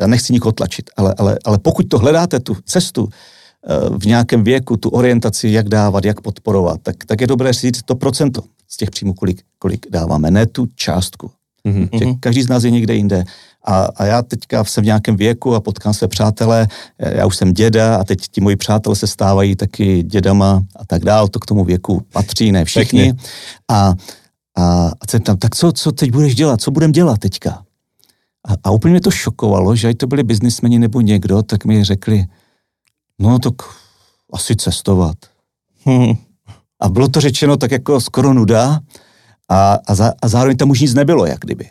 já nechci nikoho tlačit, ale, ale, ale pokud to hledáte, tu cestu eh, v nějakém věku, tu orientaci, jak dávat, jak podporovat, tak, tak je dobré říct to procento z těch příjmů, kolik, kolik dáváme, ne tu částku. Mm-hmm. Každý z nás je někde jinde. A, a já teďka jsem v nějakém věku a potkám své přátelé, já už jsem děda a teď ti moji přátelé se stávají taky dědama a tak dál, to k tomu věku patří, ne všichni. A, a, a jsem tam, tak co, co teď budeš dělat, co budem dělat teďka? A, a úplně mě to šokovalo, že ať to byli biznismeni nebo někdo, tak mi řekli, no tak asi cestovat. Hmm. A bylo to řečeno tak jako skoro nuda a, a, za, a zároveň tam už nic nebylo, jak kdyby.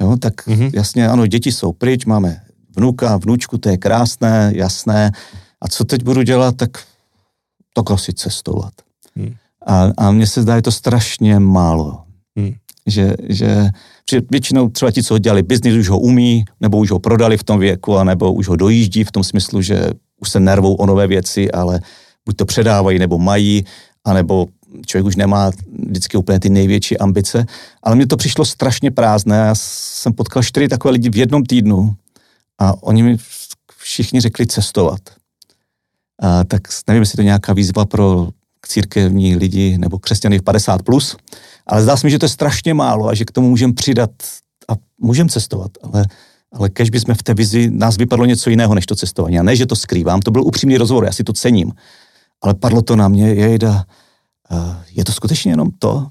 Jo, tak mm-hmm. jasně, ano, děti jsou pryč, máme vnuka, vnučku, to je krásné, jasné. A co teď budu dělat, tak tak asi cestovat. Mm. A, a mně se zdá, je to strašně málo. Mm. Že, že, většinou třeba ti, co dělali biznis, už ho umí, nebo už ho prodali v tom věku, nebo už ho dojíždí v tom smyslu, že už se nervou o nové věci, ale buď to předávají, nebo mají, anebo člověk už nemá vždycky úplně ty největší ambice, ale mně to přišlo strašně prázdné. Já jsem potkal čtyři takové lidi v jednom týdnu a oni mi všichni řekli cestovat. A tak nevím, jestli to nějaká výzva pro církevní lidi nebo křesťany v 50+, plus, ale zdá se mi, že to je strašně málo a že k tomu můžeme přidat a můžeme cestovat, ale ale kež by jsme v té vizi, nás vypadlo něco jiného než to cestování. A ne, že to skrývám, to byl upřímný rozhovor, já si to cením. Ale padlo to na mě, jejda, je to skutečně jenom to?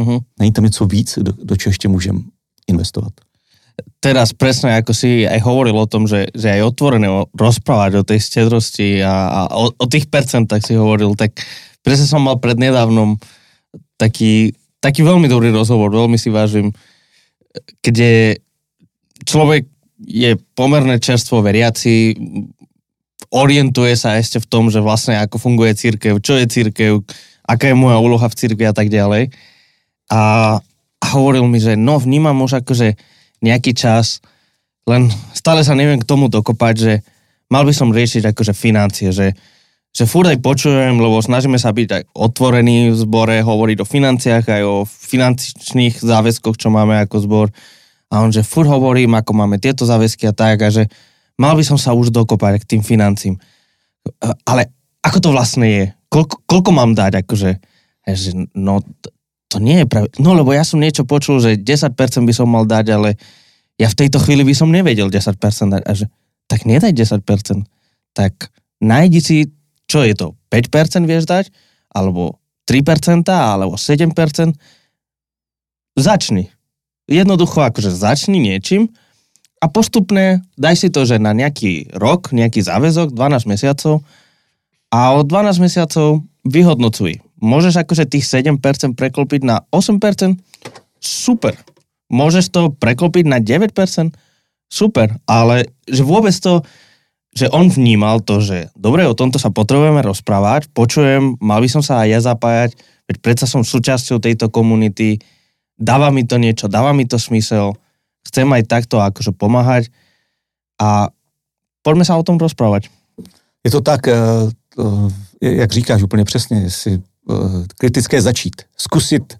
Uh-huh. Není tam něco víc, do, do čeho ještě můžeme investovat? teraz presne ako si aj hovoril o tom, že, že aj otvorené rozprávať o tej stedrosti a, a o, o tých percentách si hovoril, tak presne som mal prednedávnom taký, taký veľmi dobrý rozhovor, veľmi si vážim, kde človek je pomerne čerstvo veriaci, orientuje sa ešte v tom, že vlastne ako funguje církev, čo je církev, aká je moja úloha v církvi a tak ďalej. A, hovoril mi, že no vnímam už akože nejaký čas, len stále sa neviem k tomu dokopať, že mal by som riešiť akože financie, že, že furt aj počujem, lebo snažíme sa byť aj otvorení v zbore, hovoriť o financiách, aj o finančných záväzkoch, čo máme ako zbor. A on, že furt hovorím, ako máme tieto záväzky a tak, a že mal by som sa už dokopať k tým financím. Ale ako to vlastne je? Koľko, koľko mám dať? Akože, že no, to nie je pravda. No lebo ja som niečo počul, že 10% by som mal dať, ale ja v tejto chvíli by som nevedel 10% dať. A že, tak nedaj 10%. Tak nájdi si, čo je to, 5% vieš dať, alebo 3%, alebo 7%. Začni. Jednoducho akože začni niečím a postupne daj si to, že na nejaký rok, nejaký záväzok, 12 mesiacov a od 12 mesiacov vyhodnocuj môžeš akože tých 7% preklopiť na 8%, super. Môžeš to preklopiť na 9%, super. Ale že vôbec to, že on vnímal to, že dobre, o tomto sa potrebujeme rozprávať, počujem, mal by som sa aj ja zapájať, veď predsa som súčasťou tejto komunity, dáva mi to niečo, dáva mi to smysel, chcem aj takto akože pomáhať a poďme sa o tom rozprávať. Je to tak, eh, eh, jak říkáš úplně přesně, jestli Eh, kritické začít. Zkusit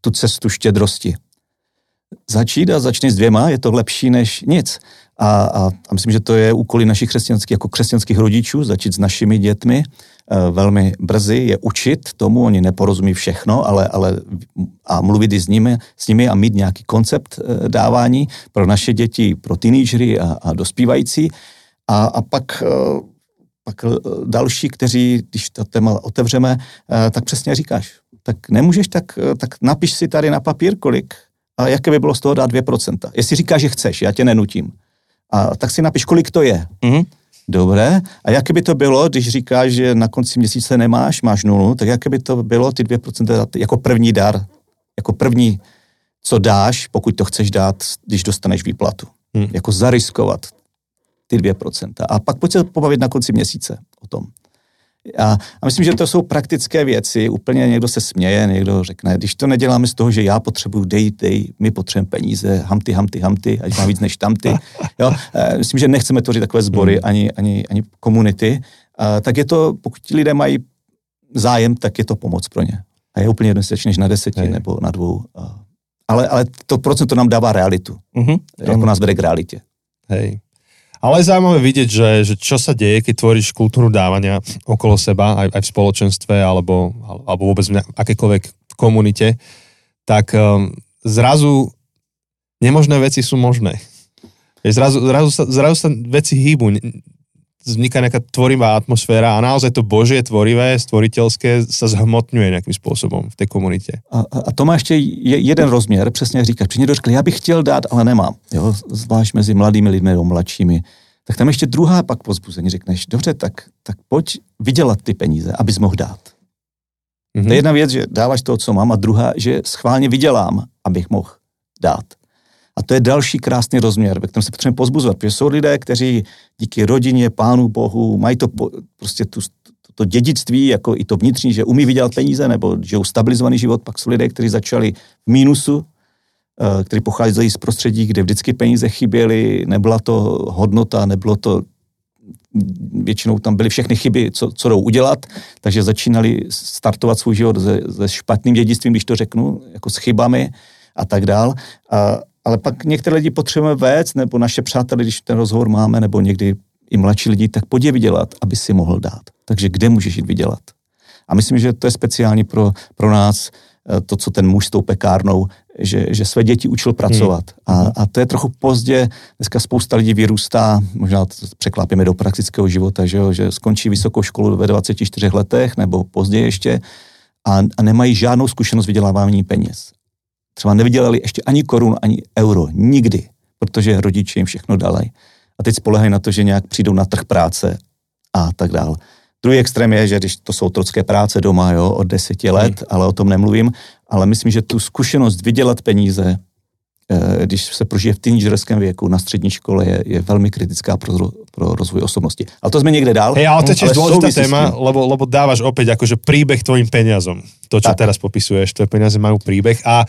tu cestu štědrosti. Začít a začni s dvěma, je to lepší než nic. A, a, a myslím, že to je úkoly našich křesťanských, jako křesťanských rodičů, začít s našimi dětmi e, velmi brzy, je učit tomu, oni neporozumí všechno, ale, ale a mluvit i s nimi, s nimi a mít nějaký koncept e, dávání pro naše děti, pro teenagery a, a dospívající. A, a pak e, pak eh, další, kteří, když to téma otevřeme, eh, tak přesně říkáš. Tak nemůžeš, tak, eh, tak napiš si tady na papír kolik a jaké by bylo z toho dát 2%. Jestli říkáš, že chceš, já tě nenutím. A tak si napiš, kolik to je. Mm-hmm. Dobré. A jaké by to bylo, když říkáš, že na konci měsíce nemáš, máš nulu, tak jaké by to bylo ty 2% dát jako první dar, jako první, co dáš, pokud to chceš dát, když dostaneš výplatu. Hmm. Jako zariskovat ty 2%. A pak pojď se pobavit na konci měsíce o tom. A, a myslím, že to jsou praktické věci. Úplně někdo se směje, někdo řekne, když to neděláme z toho, že já potřebuji, dej, dej, my potřebujeme peníze, hamty, hamty, hamty, ať má víc než tamty. Jo? E, myslím, že nechceme tvořit takové sbory hmm. ani, ani, ani komunity. A, tak je to, pokud ti lidé mají zájem, tak je to pomoc pro ně. A je úplně jednoznačně než na deseti Hej. nebo na dvou. A, ale, ale to procento nám dává realitu. Mm-hmm. Jako nás vede k realitě. Hej. Ale je zaujímavé vidieť, že, že čo sa deje, keď tvoríš kultúru dávania okolo seba, aj, aj v spoločenstve, alebo, alebo vôbec v akékoľvek komunite, tak um, zrazu nemožné veci sú možné. Zrazu, zrazu, sa, zrazu sa veci hýbu vzniká nejaká tvorivá atmosféra a naozaj to božie tvorivé, stvoriteľské sa zhmotňuje nejakým spôsobom v té komunitě. A, a to má ještě jeden rozměr, přesně jak říkáš. Někdo řekl, já bych chtěl dát, ale nemám. Jo? Zvlášť mezi mladými lidmi nebo mladšími. Tak tam ještě druhá pak pozbuzení řekneš, dobře, tak, tak pojď vydělat ty peníze, abys mohl dát. Mm-hmm. To je jedna věc, že dáváš to, co mám, a druhá, že schválně vydělám, abych mohl dát. A to je další krásný rozměr, ve kterém se potřebujeme pozbuzovat, protože jsou lidé, kteří díky rodině, pánu bohu, mají to prostě tu, to dědictví, jako i to vnitřní, že umí vydělat peníze nebo žijou stabilizovaný život, pak jsou lidé, kteří začali v mínusu, eh, kteří pocházejí z prostředí, kde vždycky peníze chyběly, nebyla to hodnota, nebylo to většinou tam byly všechny chyby, co, co jdou udělat, takže začínali startovat svůj život se, se špatným dědictvím, když to řeknu, jako s chybami a tak dál. A, ale pak některé lidi potřebujeme vést, nebo naše přátelé, když ten rozhovor máme, nebo někdy i mladší lidi, tak pojď je vydělat, aby si mohl dát. Takže kde můžeš jít vydělat? A myslím, že to je speciální pro, pro nás, eh, to, co ten muž s tou pekárnou, že, že své děti učil pracovat. Hmm. A, a to je trochu pozdě, dneska spousta lidí vyrůstá, možná to překlápíme do praktického života, že, jo, že skončí vysokou školu ve 24 letech nebo později ještě a, a nemají žádnou zkušenost vydělávání peněz třeba nevydělali ještě ani korun, ani euro. Nikdy. protože rodiče jim všechno dali. A teď spolehají na to, že nějak přijdou na trh práce a tak dále. Druhý extrém je, že když to jsou otrocké práce doma, jo, od deseti let, hmm. ale o tom nemluvím, ale myslím, že tu zkušenost vydělat peníze, eh, když se prožije v teenagerském věku na střední škole, je, je velmi kritická pro, pro rozvoj osobnosti. Ale to jsme někde dál. Hej, ale to je tiež dôležitá téma, lebo, lebo dávaš opäť akože príbeh tvojim peniazom. To, čo tak. teraz popisuješ, tvoje peniaze majú príbeh a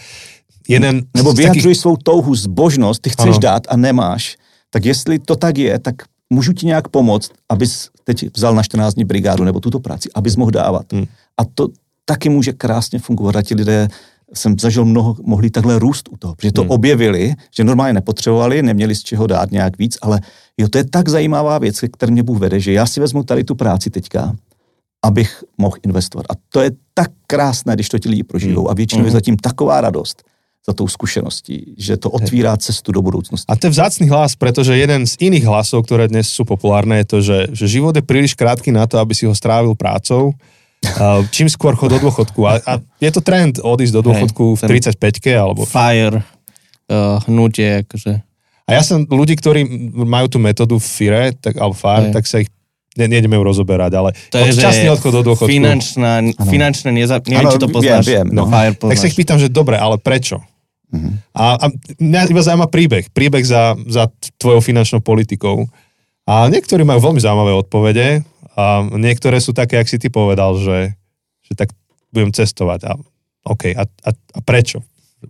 jeden... Nebo vyjadřuj takých... svou touhu, zbožnost, ty chceš ano. dát a nemáš, tak jestli to tak je, tak můžu ti nějak pomoct, abys teď vzal na 14 dní brigádu nebo tuto práci, abys mohl dávat. Hmm. A to taky může krásně fungovat. A ti lidé jsem zažil mnoho, mohli takhle růst u toho, protože to hmm. objevili, že normálně nepotřebovali, neměli z čeho dát nějak víc, ale jo, to je tak zajímavá věc, který mě Bůh vede, že já si vezmu tady tu práci teďka, abych mohl investovat. A to je tak krásné, když to ti lidi prožijou. Hmm. A většinou je hmm. zatím taková radost, za tou zkušeností, že to otvírá cestu do budoucnosti. A to je vzácný hlas, pretože jeden z iných hlasov, ktoré dnes sú populárne, je to, že, že život je príliš krátky na to, aby si ho strávil prácou. Čím skôr chod do dôchodku. A, a je to trend odísť do dôchodku hey, v 35-ke alebo... Fire, uh, hnutie, akože... A ja som ľudí, ktorí majú tú metódu FIRE, tak, alebo FIRE, hey. tak sa ich ne, nejdeme ju rozoberať, ale to je, časný odchod do dôchodku. Finančná, finančné, neza, neviem, ano, či to poznáš. Viem, viem, no. Fire poznáš. Tak sa ich pýtam, že dobre, ale prečo? Uh-huh. A, a mňa iba zaujíma príbeh. Príbeh za, za tvojou finančnou politikou. A niektorí majú veľmi zaujímavé odpovede a niektoré sú také, ak si ty povedal, že, že tak budem cestovať. A, OK, a, a, a prečo?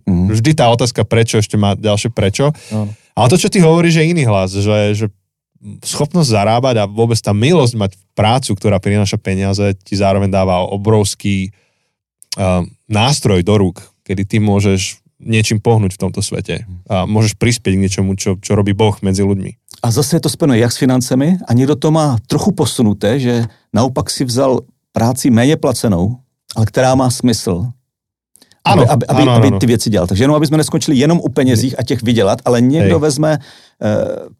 Uh-huh. Vždy tá otázka prečo ešte má ďalšie prečo. Uh-huh. Ale to, čo ty hovoríš, je iný hlas, že, že schopnosť zarábať a vôbec tá milosť mať prácu, ktorá prináša peniaze, ti zároveň dáva obrovský uh, nástroj do rúk, kedy ty môžeš niečím pohnúť v tomto svete a môžeš prispieť k niečomu, čo, čo robí Boh medzi ľuďmi. A zase je to spojené jak s financemi a někdo to má trochu posunuté, že naopak si vzal práci méně placenou, ale která má smysl. Ano, aby, aby, ano, aby, ano. ty věci dělal. Takže jenom, aby jsme neskončili jenom u penězích a těch vydělat, ale někdo Hej. vezme uh,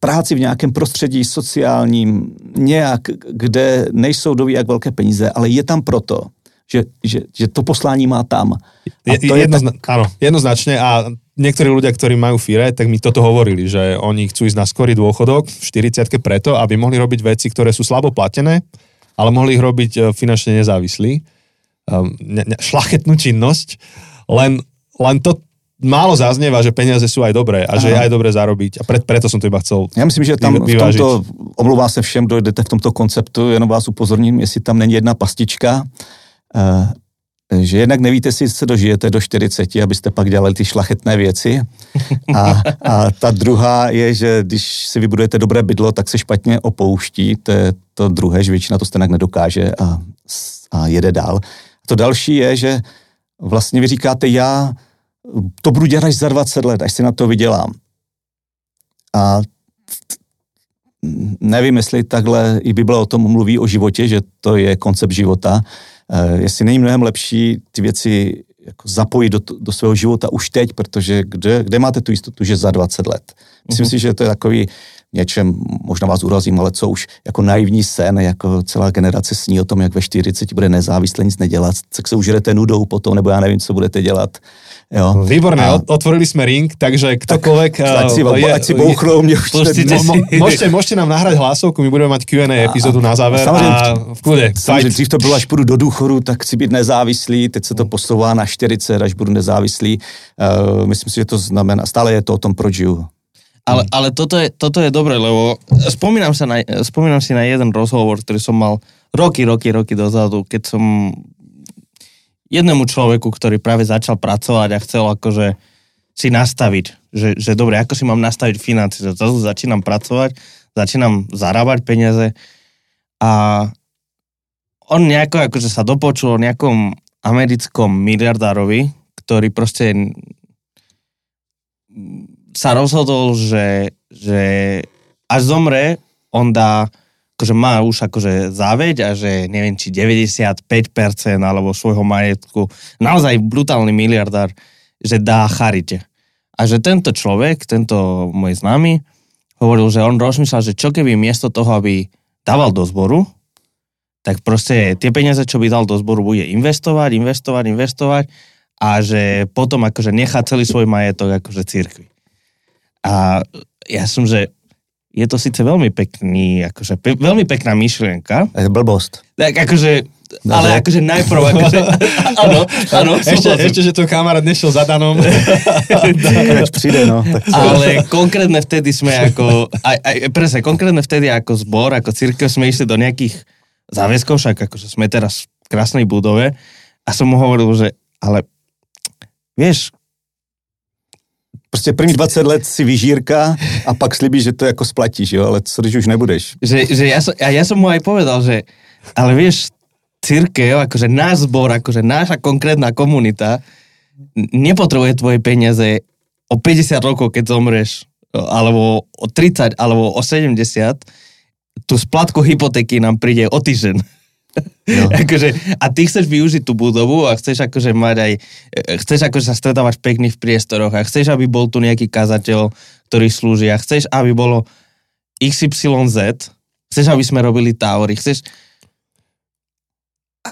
práci v nějakém prostředí sociálním, nějak, kde nejsou doví jak velké peníze, ale je tam proto, že, že, že to poslání má tam. A to je, jednozna- tak... Áno, jednoznačne a niektorí ľudia, ktorí majú fire, tak mi toto hovorili, že oni chcú ísť na skorý dôchodok v 40 preto, aby mohli robiť veci, ktoré sú slabo platené, ale mohli ich robiť e, finančne nezávislí. Um, ne, ne, šlachetnú činnosť, len, len to, málo zaznieva, že peniaze sú aj dobré a Aha. že je aj dobré zarobiť. A pre, preto som to iba chcel Já myslím, že tam v tomto, omlouvá se všem, dojdete v tomto konceptu, jenom vás upozorním, jestli tam není jedna pastička, že jednak nevíte, jestli se dožijete do 40, abyste pak dělali ty šlachetné věci. A, a ta druhá je, že když si vybudujete dobré bydlo, tak se špatně opouští. To je to druhé, že většina to stejně nedokáže a, a jede dál. To další je, že vlastně vy říkáte, já to budu dělat až za 20 let, až si na to vydělám. A nevím, jestli takhle i Bible o tom mluví o životě, že to je koncept života, jestli není mnohem lepší ty věci jako zapojit do, do svého života už teď, protože kde, kde máte tu jistotu, že za 20 let? Myslím uh-huh. si, že to je takový něčem, možná vás urazím, ale co už jako naivní sen, jako celá generace sní o tom, jak ve 40 bude nezávisle nic nedělat, tak se užerete nudou potom, nebo já nevím, co budete dělat. Jo. Výborné, a... otvorili sme ring, takže ktokoľvek... Tak, ať si, je, ať si bouchnou, mne už mo, môžete, môžete nám nahrať hlasovku, my budeme mať Q&A epizódu na záver samozřejmě, a v kľude. Samozřejmě, dřív to bylo, až půjdu do důchodu, tak chci být nezávislý, teď se to posouvá na 40, až budu nezávislý. Uh, myslím si, že to znamená, stále je to o tom, proč žiju. Ale, ale toto, je, toto je dobré, lebo spomínam, sa na, spomínam si na jeden rozhovor, ktorý som mal roky, roky, roky dozadu, keď som jednému človeku, ktorý práve začal pracovať a chcel akože si nastaviť, že, že dobre, ako si mám nastaviť financie, zrazu začínam pracovať, začínam zarábať peniaze a on nejako akože sa dopočul o nejakom americkom miliardárovi, ktorý proste sa rozhodol, že, že až zomre, on dá akože má už akože záveď a že neviem, či 95% alebo svojho majetku, naozaj brutálny miliardár, že dá charite. A že tento človek, tento môj známy, hovoril, že on rozmýšľal, že čo keby miesto toho, aby dával do zboru, tak proste tie peniaze, čo by dal do zboru, bude investovať, investovať, investovať a že potom akože nechá celý svoj majetok akože církvi. A ja som, že je to síce veľmi pekný, akože pe, veľmi pekná myšlienka. Je blbost. Tak akože, no, ale akože najprv, akože, áno, áno, ešte, ešte, že to kamarát nešiel za Danom. Keď príde, no. Tak ale konkrétne vtedy sme ako, aj, aj, presne, konkrétne vtedy ako zbor, ako církev sme išli do nejakých záväzkov, však akože sme teraz v krásnej budove a som mu hovoril, že ale vieš, Prostě první 20 let si vyžírka a pak slibíš, že to jako splatíš, jo, ale co když už nebudeš? Že, že ja, som, a ja som mu aj povedal, že ale vieš, církev, akože náš zbor, akože naša konkrétna komunita nepotrebuje tvoje peniaze o 50 rokov, keď zomreš, alebo o 30, alebo o 70, tú splatku hypotéky nám príde o týždeň. No. akože, a ty chceš využiť tú budovu a chceš akože mať aj, chceš akože sa stretávať v priestoroch a chceš, aby bol tu nejaký kazateľ, ktorý slúži a chceš, aby bolo XYZ, chceš, aby sme robili távory, chceš,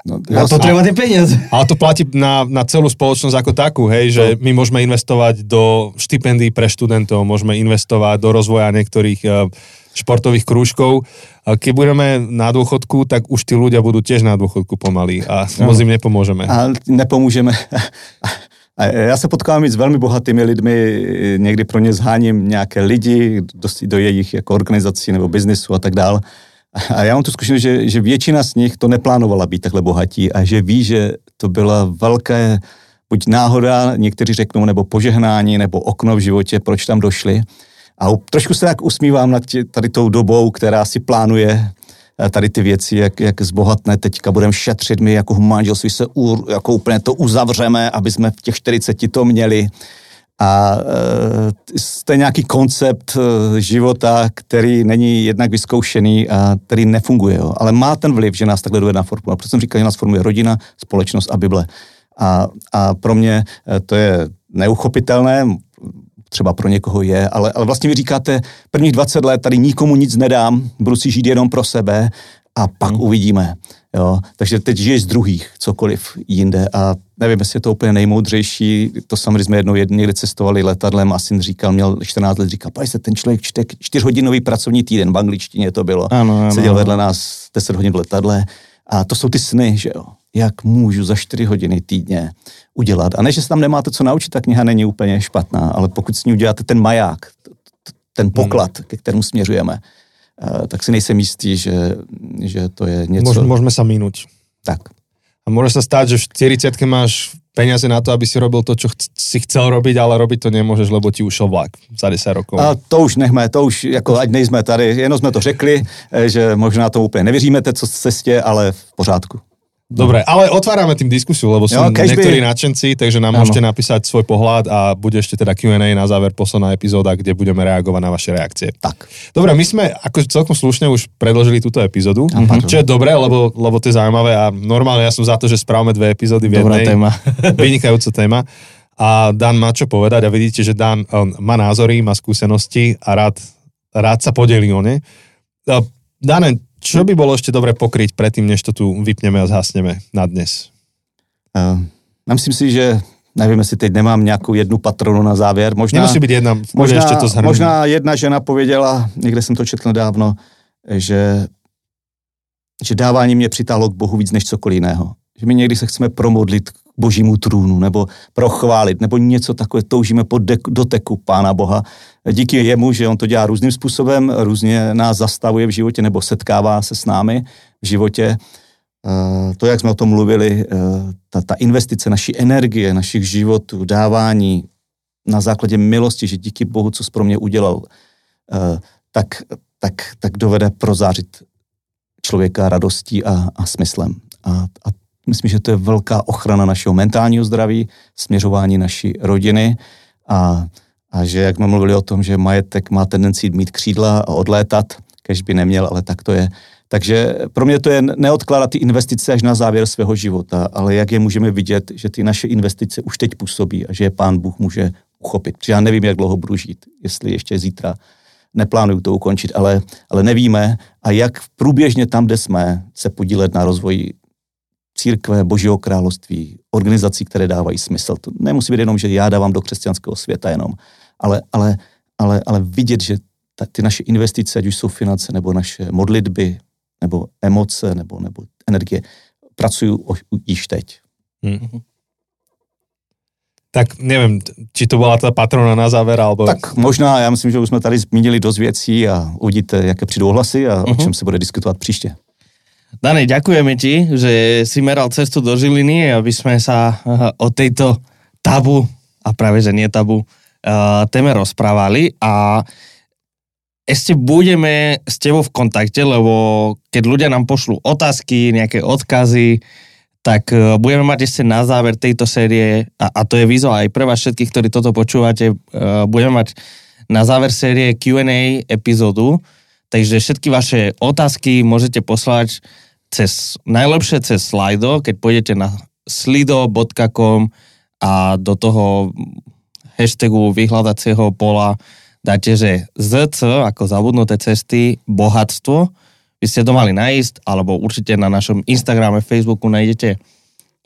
No, na to treba tie peniaze. Ale to platí na, na celú spoločnosť ako takú, hej, že my môžeme investovať do štipendií pre študentov, môžeme investovať do rozvoja niektorých uh, športových krúžkov. Keď budeme na dôchodku, tak už tí ľudia budú tiež na dôchodku pomaly a moc im nepomôžeme. A nepomůžeme. A já se potkávám i s velmi bohatými lidmi, někdy pro ně zháním nějaké lidi do, do jejich jako organizací nebo biznisu a tak dále. A já mám tu zkušenost, že, že většina z nich to neplánovala být takhle bohatí a že ví, že to byla velké buď náhoda, někteří řeknou, nebo požehnání, nebo okno v životě, proč tam došli. A trošku se tak usmívám nad tě, tady tou dobou, která si plánuje eh, tady ty věci, jak, jak zbohatne, teďka budeme šetřit, my jako manželství se u, jako úplně to uzavřeme, aby jsme v těch 40 to měli. A e, to je nějaký koncept e, života, který není jednak vyzkoušený a který nefunguje. Jo. Ale má ten vliv, že nás takhle dovede na formula. Proto jsem říkal, že nás formuje rodina, společnost a Bible. A, a pro mě to je neuchopitelné, třeba pro někoho je, ale, ale vlastně vy říkáte, prvních 20 let tady nikomu nic nedám, budu si žít jenom pro sebe a pak hmm. uvidíme. Jo? Takže teď žiješ z druhých, cokoliv jinde a nevím, jestli je to úplně nejmoudřejší, to samozřejmě jsme jednou někde cestovali letadlem a syn říkal, měl 14 let, říkal, se ten člověk čte čtyřhodinový pracovní týden, v angličtině to bylo, ano, ano, seděl vedle nás 10 hodin v letadle a to jsou ty sny, že jo, jak můžu za 4 hodiny týdně udělat. A ne, že se tam nemáte co naučit, ta kniha není úplně špatná, ale pokud s ní uděláte ten maják, ten poklad, hmm. ke kterému směřujeme, eh, tak si nejsem jistý, že, že to je něco... Môž, môžeme sa minúť. Tak. A môže sa stať, že v 40 máš peniaze na to, aby si robil to, čo ch- si chcel robiť, ale robiť to nemôžeš, lebo ti ušel vlak za 10 rokov. A to už nechme, to už, jako ať nejsme tady, jenom jsme to řekli, eh, že možná to úplně nevěříme, co cestě, ale v pořádku. Dobre, ale otvárame tým diskusiu, lebo sú jo, niektorí nadšenci, takže nám ano. môžete napísať svoj pohľad a bude ešte teda Q&A na záver posledná epizóda, kde budeme reagovať na vaše reakcie. Tak. Dobre, my sme ako celkom slušne už predložili túto epizódu, uh-huh. čo je dobré, lebo, lebo to je zaujímavé a normálne ja som za to, že správame dve epizódy v jednej. Dobrá téma. vynikajúca téma. A Dan má čo povedať a vidíte, že Dan on má názory, má skúsenosti a rád, rád sa podelí o ne. Dane, čo by bolo ešte dobre pokryť predtým, než to tu vypneme a zhasneme na dnes? Uh, myslím si, že nevím, jestli teď nemám nějakou jednu patronu na závěr. Možná, Nemusí být jedna, možná, ještě to zhrneme. možná jedna žena pověděla, někde jsem to četl nedávno, že, že dávání mě přitáhlo k Bohu víc než cokoliv jiného. Že my někdy se chceme promodlit božímu trůnu, nebo prochválit, nebo něco takové, toužíme po doteku Pána Boha. Díky jemu, že on to dělá různým způsobem, různě nás zastavuje v životě, nebo setkává se s námi v životě. Eh, to, jak jsme o tom mluvili, eh, ta, ta investice naší energie, našich životů, dávání na základě milosti, že díky Bohu, co jsi pro mě udělal, eh, tak, tak, tak dovede prozářit člověka radostí a, a smyslem. A, a Myslím, že to je velká ochrana našeho mentálního zdraví, směřování naší rodiny a, a že, jak jsme mluvili o tom, že majetek má tendenci mít křídla a odlétat, kež by neměl, ale tak to je. Takže pro mě to je neodkládat ty investice až na závěr svého života, ale jak je můžeme vidět, že ty naše investice už teď působí a že je pán Bůh může uchopit. Protože já nevím, jak dlouho budu žít, jestli ještě zítra neplánuju to ukončit, ale, ale nevíme a jak průběžně tam, kde jsme, se podílet na rozvoji církve, božího království, organizací, které dávají smysl. To nemusí být jenom, že já dávám do křesťanského světa jenom, ale, ale ale, ale vidět, že ta, ty naše investice, ať už jsou finance, nebo naše modlitby, nebo emoce, nebo, nebo energie, pracují již teď. Hmm. Tak nevím, či to byla ta patrona na závěr, alebo... Tak možná, já myslím, že už jsme tady zmínili dost věcí a uvidíte, jaké přijdou hlasy a uh-huh. o mhm. čem se bude diskutovat příště. Dane, ďakujeme ti, že si meral cestu do Žiliny, aby sme sa o tejto tabu, a práve že nie tabu, téme rozprávali. A ešte budeme s tebou v kontakte, lebo keď ľudia nám pošlú otázky, nejaké odkazy, tak e, budeme mať ešte na záver tejto série, a, a to je výzva aj pre vás všetkých, ktorí toto počúvate, budeme mať na záver série Q&A epizódu, takže všetky vaše otázky môžete poslať cez, najlepšie cez Slido, keď pôjdete na slido.com a do toho hashtagu vyhľadacieho pola dáte, že ZC ako zabudnuté cesty, bohatstvo, by ste to mali nájsť, alebo určite na našom Instagrame, Facebooku nájdete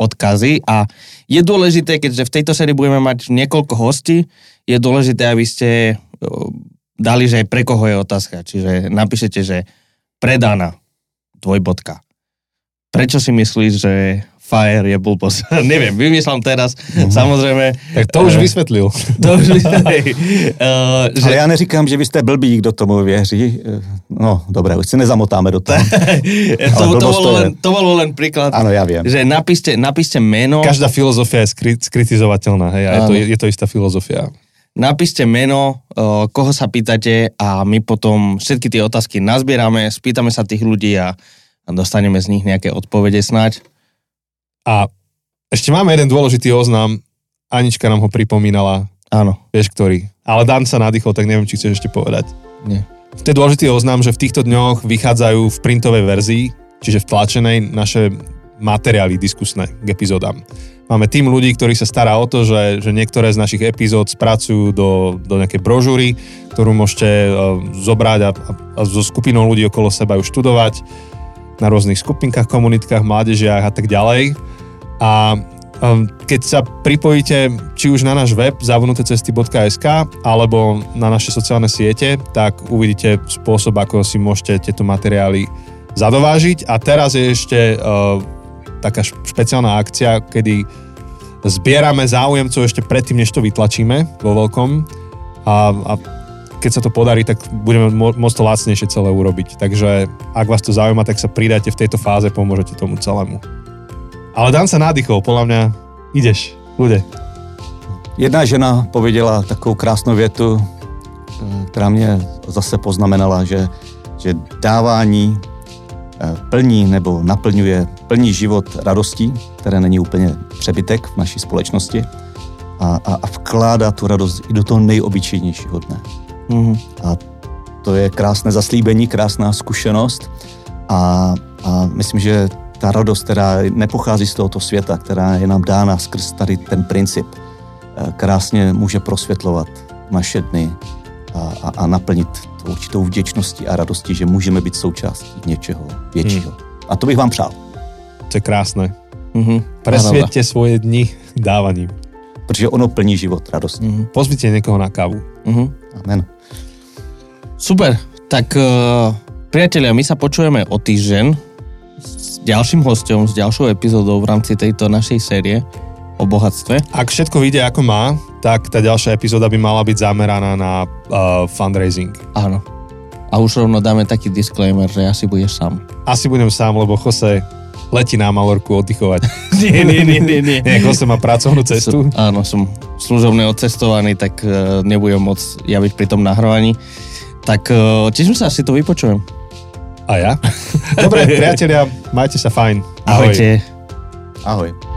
odkazy. A je dôležité, keďže v tejto sérii budeme mať niekoľko hostí, je dôležité, aby ste dali, že pre koho je otázka. Čiže napíšete, že predána dvojbodka. Prečo si myslíš, že Fire je blbosť. Neviem, vymýšľam teraz, mm. samozrejme. Tak to už uh, vysvetlil. To už vysvetlil. Uh, že... Ale já neříkám, že vy jste blbý, kdo tomu věří. Eh, no, dobré, už si nezamotáme do toho. to, to, bolo len, to bolo len príklad. Áno, ja viem. Že napíšte, napíšte meno. Každá filozofia je skri, skritizovateľná, hej, a je to, je to istá filozofia. Napíšte meno, uh, koho sa pýtate a my potom všetky tie otázky nazbierame, spýtame sa tých ľudí a, dostaneme z nich nejaké odpovede snáď. A ešte máme jeden dôležitý oznam. Anička nám ho pripomínala. Áno. Vieš, ktorý. Ale Dan sa nadýchol, tak neviem, či chceš ešte povedať. Nie. To je dôležitý oznam, že v týchto dňoch vychádzajú v printovej verzii, čiže v tlačenej, naše materiály diskusné k epizódám. Máme tým ľudí, ktorí sa stará o to, že, že niektoré z našich epizód spracujú do, do nejakej brožúry, ktorú môžete uh, zobrať a, a, a so skupinou ľudí okolo seba ju študovať na rôznych skupinkách, komunitkách, mládežiach a tak ďalej. A um, keď sa pripojíte či už na náš web zavnutecesty.sk alebo na naše sociálne siete, tak uvidíte spôsob, ako si môžete tieto materiály zadovážiť. A teraz je ešte uh, taká špeciálna akcia, kedy zbierame záujemcov ešte predtým, než to vytlačíme vo veľkom. A, a keď sa to podarí, tak budeme môcť to lacnejšie celé urobiť. Takže ak vás to zaujíma, tak sa pridajte v tejto fáze, pomôžete tomu celému. Ale Dan sa nádychol, podľa mňa ideš, ľudia. Jedna žena povedala takovou krásnou větu, eh, která mě zase poznamenala, že, že dávání plní nebo naplňuje, plní život radostí, které není úplně přebytek v naší společnosti a, a, a vkládá tu radost i do toho nejobyčejnějšího dne. Mm-hmm. A to je krásné zaslíbení, krásná zkušenost a, a myslím, že ta radost, která nepochází z tohoto světa, která je nám dána skrz tady ten princip, eh, krásně může prosvětlovat naše dny a, a, a naplnit určitou vděčností a radostí, že můžeme být součástí něčeho většího. Hmm. A to bych vám přál. To je krásné. Mm-hmm. Presvětě svoje dny dávaním. Protože ono plní život radostí. Mm-hmm. Pozvíte někoho na kávu. Mm-hmm. Amen. Super, tak uh, priatelia, my sa počujeme o týždeň ďalším hostom, s ďalšou epizódou v rámci tejto našej série o bohatstve. Ak všetko vyjde ako má, tak tá ďalšia epizóda by mala byť zameraná na uh, fundraising. Áno. A už rovno dáme taký disclaimer, že asi budeš sám. Asi budem sám, lebo Jose letí na Malorku oddychovať. nie, nie, nie, nie. nie. nie Jose má pracovnú cestu. Som, áno, som služobne odcestovaný, tak uh, nebudem môcť ja byť pri tom nahrovaní. Tak uh, teším sa, asi to vypočujem. A ja? Dobre, priatelia, majte sa fajn. Ahoj. Ahojte. Ahoj.